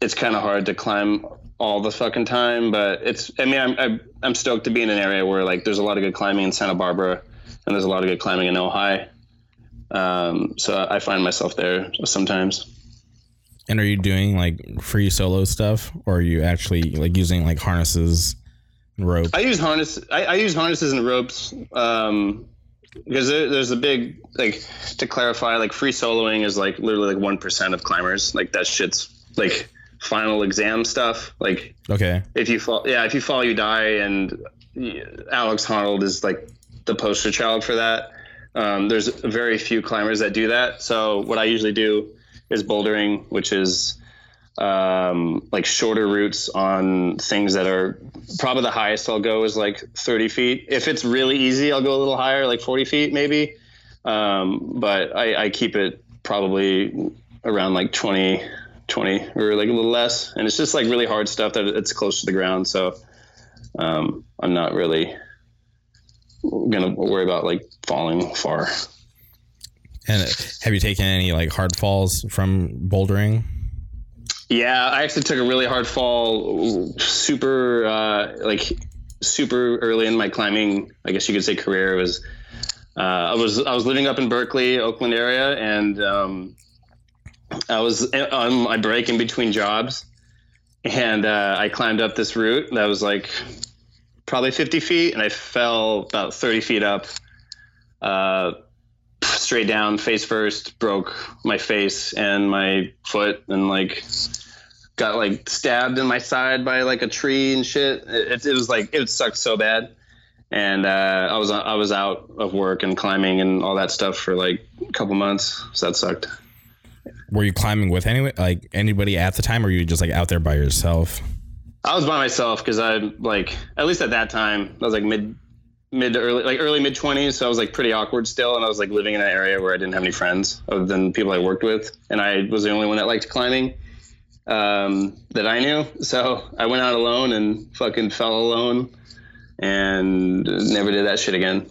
it's kind of hard to climb all the fucking time but it's i mean I'm, I'm stoked to be in an area where like there's a lot of good climbing in santa barbara and there's a lot of good climbing in ojai um so i find myself there sometimes and are you doing like free solo stuff, or are you actually like using like harnesses and ropes? I use harness. I, I use harnesses and ropes um, because there, there's a big like to clarify. Like free soloing is like literally like one percent of climbers. Like that shit's like final exam stuff. Like okay, if you fall, yeah, if you fall, you die. And Alex Honnold is like the poster child for that. Um, there's very few climbers that do that. So what I usually do is bouldering, which is um, like shorter routes on things that are probably the highest I'll go is like 30 feet. If it's really easy, I'll go a little higher, like 40 feet maybe. Um, but I, I, keep it probably around like 20, 20 or like a little less. And it's just like really hard stuff that it's close to the ground. So um, I'm not really gonna worry about like falling far. And have you taken any like hard falls from bouldering? Yeah, I actually took a really hard fall, super uh, like super early in my climbing. I guess you could say career it was. Uh, I was I was living up in Berkeley, Oakland area, and um, I was on my break in between jobs, and uh, I climbed up this route that was like probably 50 feet, and I fell about 30 feet up. Straight down, face first, broke my face and my foot, and like got like stabbed in my side by like a tree and shit. It, it was like it sucked so bad, and uh, I was I was out of work and climbing and all that stuff for like a couple months. So that sucked. Were you climbing with any like anybody at the time, or were you just like out there by yourself? I was by myself because I like at least at that time I was like mid mid to early like early mid 20s so i was like pretty awkward still and i was like living in an area where i didn't have any friends other than people i worked with and i was the only one that liked climbing um, that i knew. So i went out alone and fucking fell alone and never did that shit again.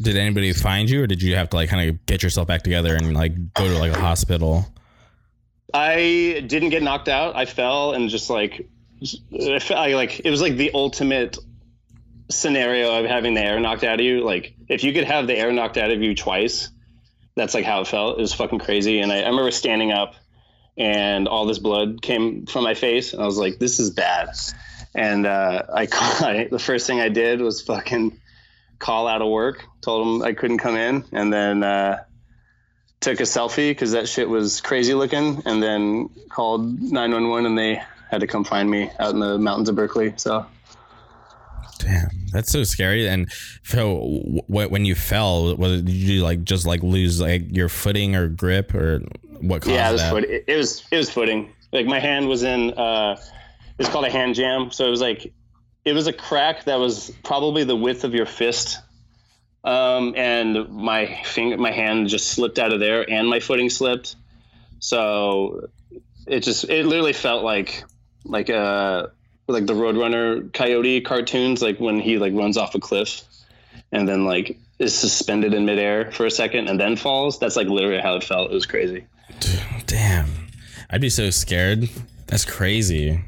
Did anybody find you or did you have to like kind of get yourself back together and like go to like a hospital? I didn't get knocked out. I fell and just like I felt like it was like the ultimate scenario of having the air knocked out of you, like if you could have the air knocked out of you twice, that's like how it felt. It was fucking crazy. And I, I remember standing up and all this blood came from my face. And I was like, this is bad. and uh, I, I the first thing I did was fucking call out of work. Told him I couldn't come in, and then uh, took a selfie because that shit was crazy looking, and then called nine one one, and they had to come find me out in the mountains of Berkeley. So Damn, that's so scary. And so, w- when you fell, was did you like just like lose like your footing or grip or what caused yeah, it was that? foot. It, it was it was footing. Like my hand was in. Uh, it's called a hand jam. So it was like it was a crack that was probably the width of your fist. Um, and my finger, my hand just slipped out of there, and my footing slipped. So it just it literally felt like like a like the Roadrunner Coyote cartoons, like when he like runs off a cliff and then like is suspended in midair for a second and then falls. That's like literally how it felt. It was crazy. Damn, I'd be so scared. That's crazy.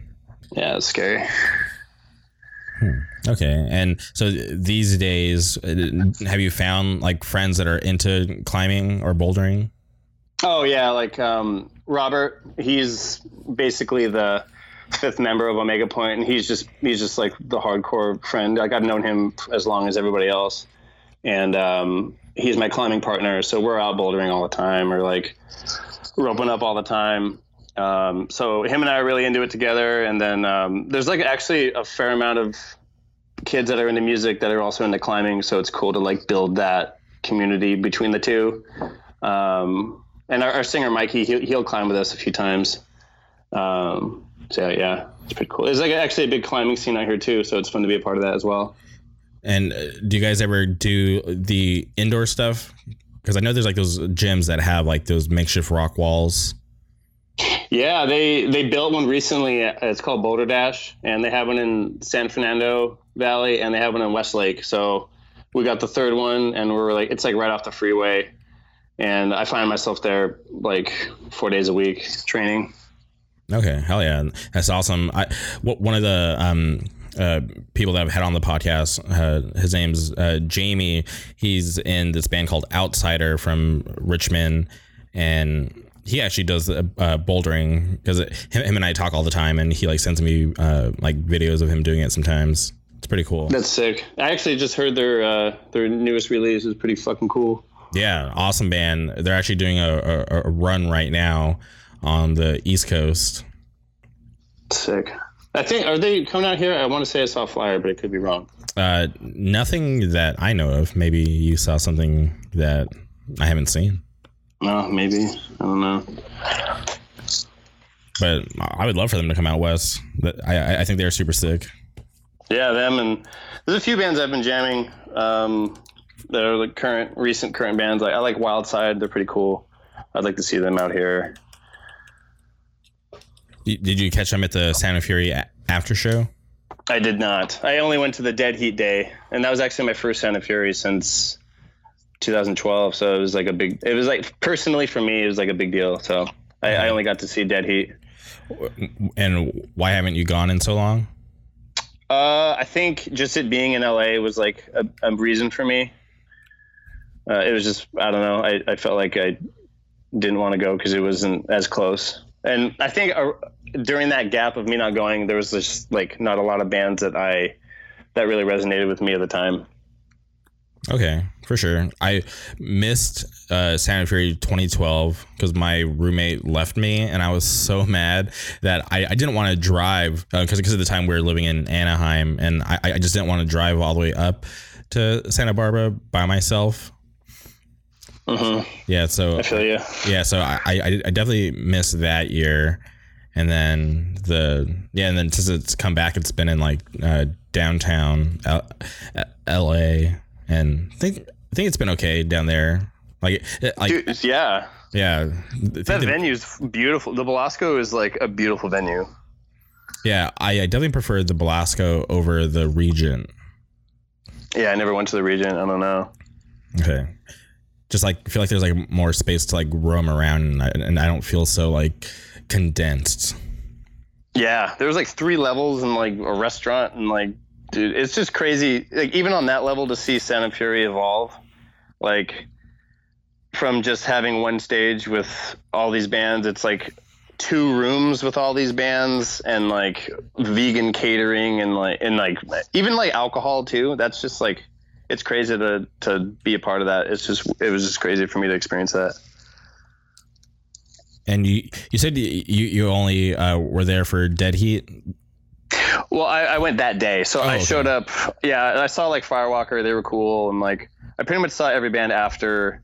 Yeah, it's scary. Okay, and so these days, uh, have you found like friends that are into climbing or bouldering? Oh yeah, like um, Robert. He's basically the fifth member of Omega Point, and he's just he's just like the hardcore friend. Like I've known him as long as everybody else, and um, he's my climbing partner. So we're out bouldering all the time, or like roping up all the time. Um, so him and I are really into it together. And then um, there's like actually a fair amount of kids that are into music that are also into climbing. So it's cool to like build that community between the two. Um, and our, our, singer Mikey, he, he'll climb with us a few times. Um, so yeah, it's pretty cool. There's like actually a big climbing scene out here too, so it's fun to be a part of that as well. And uh, do you guys ever do the indoor stuff? Because I know there's like those gyms that have like those makeshift rock walls. Yeah, they they built one recently. It's called Boulder Dash, and they have one in San Fernando Valley, and they have one in Westlake. So we got the third one, and we're like, it's like right off the freeway, and I find myself there like four days a week training. Okay, hell yeah, that's awesome. I one of the um uh, people that I've had on the podcast. Uh, his name's uh, Jamie. He's in this band called Outsider from Richmond, and he actually does uh, bouldering because him, him, and I talk all the time, and he like sends me uh, like videos of him doing it sometimes. It's pretty cool. That's sick. I actually just heard their uh, their newest release is pretty fucking cool. Yeah, awesome band. They're actually doing a, a, a run right now on the East Coast. Sick. I think are they coming out here? I want to say I saw a flyer, but it could be wrong. Uh, nothing that I know of. Maybe you saw something that I haven't seen. No, maybe I don't know. But I would love for them to come out west. I I think they're super sick. Yeah, them and there's a few bands I've been jamming. Um, that are like current, recent, current bands. Like I like Wildside; they're pretty cool. I'd like to see them out here. Did you catch them at the Sound and Fury after show? I did not. I only went to the Dead Heat Day, and that was actually my first Sound and Fury since 2012. So it was like a big. It was like personally for me, it was like a big deal. So I, I only got to see Dead Heat. And why haven't you gone in so long? Uh, I think just it being in LA was like a, a reason for me. Uh, it was just I don't know. I, I felt like I didn't want to go because it wasn't as close. And I think during that gap of me not going, there was just like not a lot of bands that I that really resonated with me at the time. Okay, for sure. I missed uh, and Fury 2012 because my roommate left me, and I was so mad that I, I didn't want to drive because uh, because of the time we were living in Anaheim, and I, I just didn't want to drive all the way up to Santa Barbara by myself. Mm-hmm. Yeah, so I feel you. Yeah, so I, I, I definitely missed that year, and then the yeah, and then since it's come back, it's been in like uh, downtown L- L.A and I think I think it's been okay down there. Like, like Dude, yeah, yeah. That venue's beautiful. The Belasco is like a beautiful venue. Yeah, I, I definitely prefer the Belasco over the Regent. Yeah, I never went to the Regent. I don't know. Okay, just like I feel like there's like more space to like roam around, and I, and I don't feel so like condensed. Yeah, there was like three levels and like a restaurant and like dude, it's just crazy. Like even on that level to see Sound and Fury evolve, like from just having one stage with all these bands, it's like two rooms with all these bands and like vegan catering and like and like even like alcohol too. That's just like it's crazy to to be a part of that. It's just it was just crazy for me to experience that. And you you said you you only uh, were there for Dead Heat. Well, I, I went that day, so Oh, I okay. showed up. Yeah, I saw like Firewalker; they were cool, and like I pretty much saw every band after.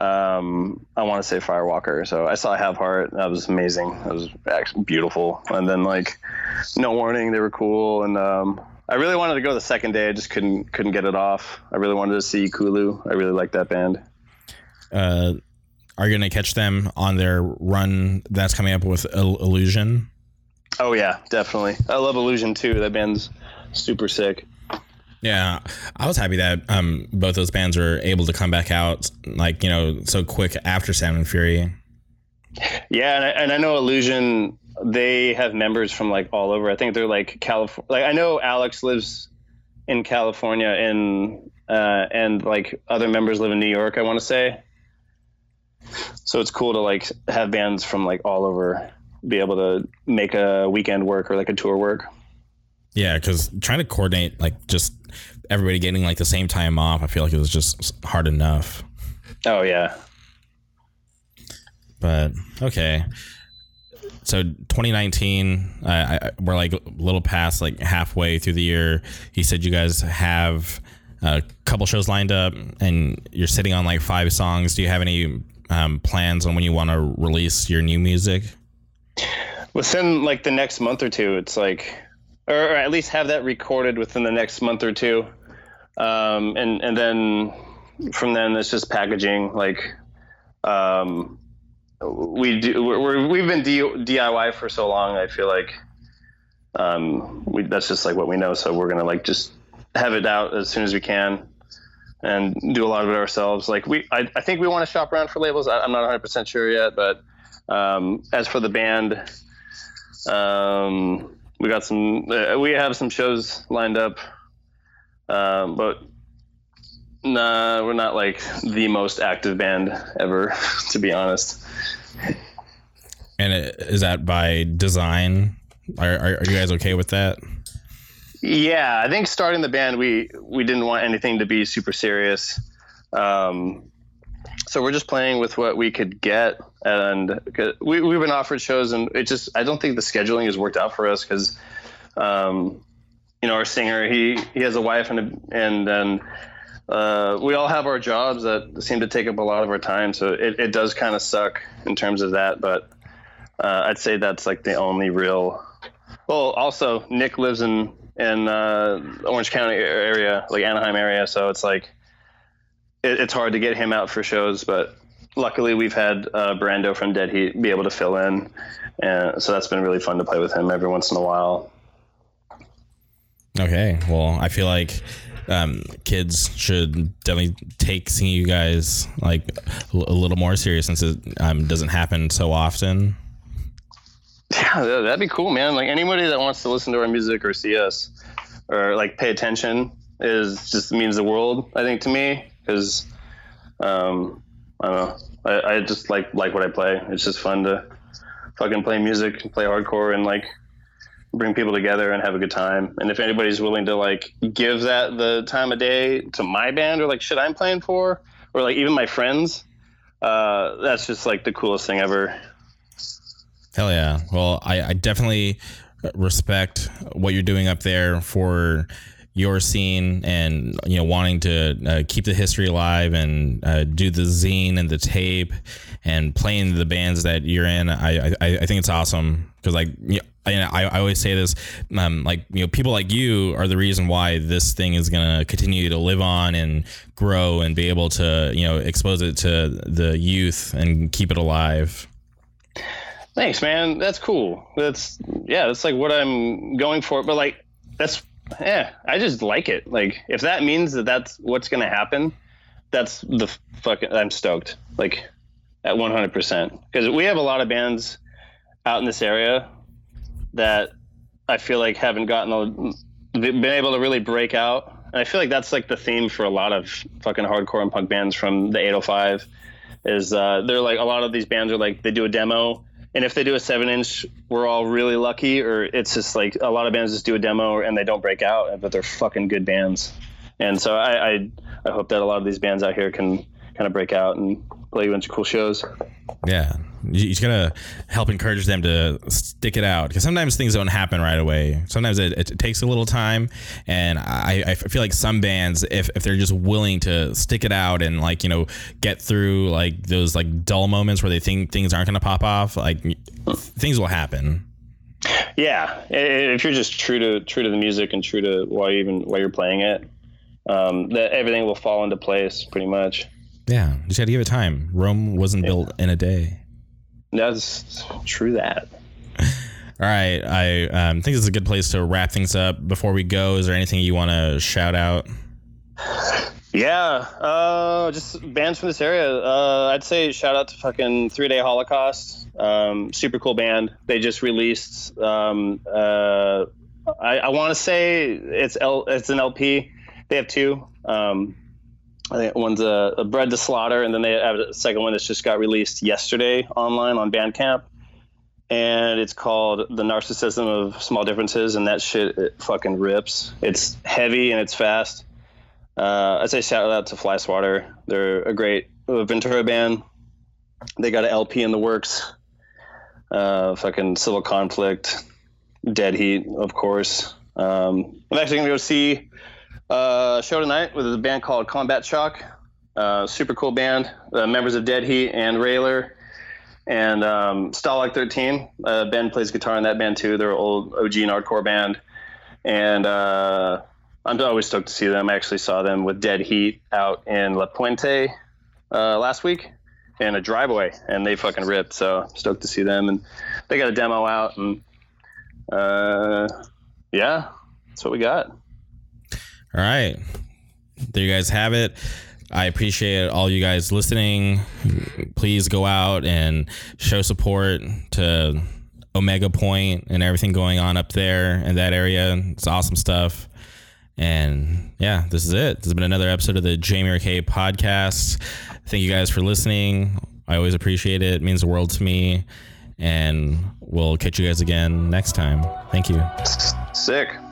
Um, I want to say Firewalker, so I saw Have Heart. That was amazing. That was actually beautiful. And then like No Warning, they were cool, and um, I really wanted to go the second day. I just couldn't couldn't get it off. I really wanted to see Kulu. I really like that band. Uh, are you gonna catch them on their run that's coming up with Il- Illusion? Oh yeah, definitely. I love Illusion too. That band's super sick. Yeah, I was happy that um, both those bands were able to come back out like you know so quick after Sound and Fury. Yeah, and I, and I know Illusion. They have members from like all over. I think they're like California. Like I know Alex lives in California, and uh, and like other members live in New York. I want to say. So it's cool to like have bands from like all over be able to make a weekend work or like a tour work. Yeah, because trying to coordinate like just everybody getting like the same time off, I feel like it was just hard enough. Oh yeah, But okay, so 2019, uh, I, we're like a little past like halfway through the year. You said you guys have a couple shows lined up, and you're sitting on like five songs. Do you have any um, plans on when you want to release your new music? within like the next month or two. It's like, or, or at least have that recorded within the next month or two, um, and and then from then it's just packaging. Like, um, we do we're, we're, we've been DIY for so long. I feel like um, we, that's just like what we know. So we're gonna like just have it out as soon as we can. And do a lot of it ourselves. Like we, I, I think we want to shop around for labels. I, I'm not 100 percent sure yet, but um, as for the band, um, we got some. Uh, we have some shows lined up, um, but nah, we're not like the most active band ever, to be honest. And it, is that by design? Are, are, are you guys okay with that? Yeah, I think starting the band, we we didn't want anything to be super serious. Um, so we're just playing with what we could get, and we we've been offered shows, and it just I don't think the scheduling has worked out for us because, um, you know, our singer he he has a wife and a, and then uh, we all have our jobs that seem to take up a lot of our time, so it, it does kind of suck in terms of that. But uh, I'd say that's like the only real. Well, also Nick lives in in uh, Orange County area, like Anaheim area, so it's like it, it's hard to get him out for shows. But luckily, we've had uh, Brando from Dead Heat be able to fill in, and so that's been really fun to play with him every once in a while. Okay. Well, I feel like um, kids should definitely take seeing you guys like a little more serious since it um, doesn't happen so often. Yeah, that- that'd be cool, man. Like anybody that wants to listen to our music or see us or like pay attention is just means the world. I think to me because um, I don't know. I, I just like like what I play. It's just fun to fucking play music and play hardcore and like bring people together and have a good time. And if anybody's willing to like give that the time of day to my band or like shit I'm playing for or like even my friends, uh, that's just like the coolest thing ever. Hell yeah. Well, I, I definitely respect what you're doing up there for your scene and you know wanting to uh, keep the history alive and uh, do the zine and the tape and playing the bands that you're in. I I, I think it's awesome because like you know, I, I always say this um, like you know people like you are the reason why this thing is gonna continue to live on and grow and be able to you know expose it to the youth and keep it alive. Thanks, man. That's cool. That's yeah, that's like what I'm going for. But like, that's yeah, I just like it. Like, if that means that that's what's gonna happen, that's the fucking. I'm stoked. Like, at 100 percent because we have a lot of bands out in this area that I feel like haven't gotten a, been able to really break out. And I feel like that's like the theme for a lot of fucking hardcore and punk bands from the 805 is uh, they're like a lot of these bands are like they do a demo And if they do a seven inch, we're all really lucky, or it's just like a lot of bands just do a demo and they don't break out, but they're fucking good bands. And so I, I, I hope that a lot of these bands out here can kind of break out and play a bunch of cool shows. Yeah, you, you gotta help encourage them to stick it out because sometimes things don't happen right away. Sometimes it, it takes a little time, and I, I feel like some bands, if, if they're just willing to stick it out and like you know get through like those like dull moments where they think things aren't gonna pop off, like things will happen. Yeah, if you're just true to true to the music and true to why you even why you're playing it, um, that everything will fall into place pretty much. Yeah, you just had to give it time. Rome wasn't yeah. built in a day. That's true. That. All right, I um, think this is a good place to wrap things up. Before we go, is there anything you want to shout out? Yeah, uh, just bands from this area. Uh, I'd say shout out to fucking Three Day Holocaust. Um, super cool band. They just released. Um, uh, I, I want to say it's L, it's an LP. They have two. Um, One's a, a Bred to Slaughter, and then they have a second one that's just got released yesterday online on Bandcamp, and it's called "The Narcissism of Small Differences," and that shit it fucking rips. It's heavy and it's fast. Uh, I say shout out to Fly Swatter. They're a great Ventura band. They got an LP in the works. Uh, fucking Civil Conflict, Dead Heat, of course. Um, I'm actually gonna go see uh, show tonight with a band called Combat Shock. Uh, super cool band. Uh, members of Dead Heat and Railer and um, Stalag 13. Uh, ben plays guitar in that band too. They're an old OG and hardcore band. And uh, I'm always stoked to see them. I actually saw them with Dead Heat out in La Puente uh, last week in a driveway, and they fucking ripped. So stoked to see them. And they got a demo out, and yeah, that's what we got. All right. There you guys have it. I appreciate all you guys listening. Please go out and show support to Omega Point and everything going on up there in that area. It's awesome stuff. And yeah, this is it. This has been another episode of the Jamie K podcast. Thank you guys for listening. I always appreciate it. It means the world to me. And we'll catch you guys again next time. Thank you. Sick.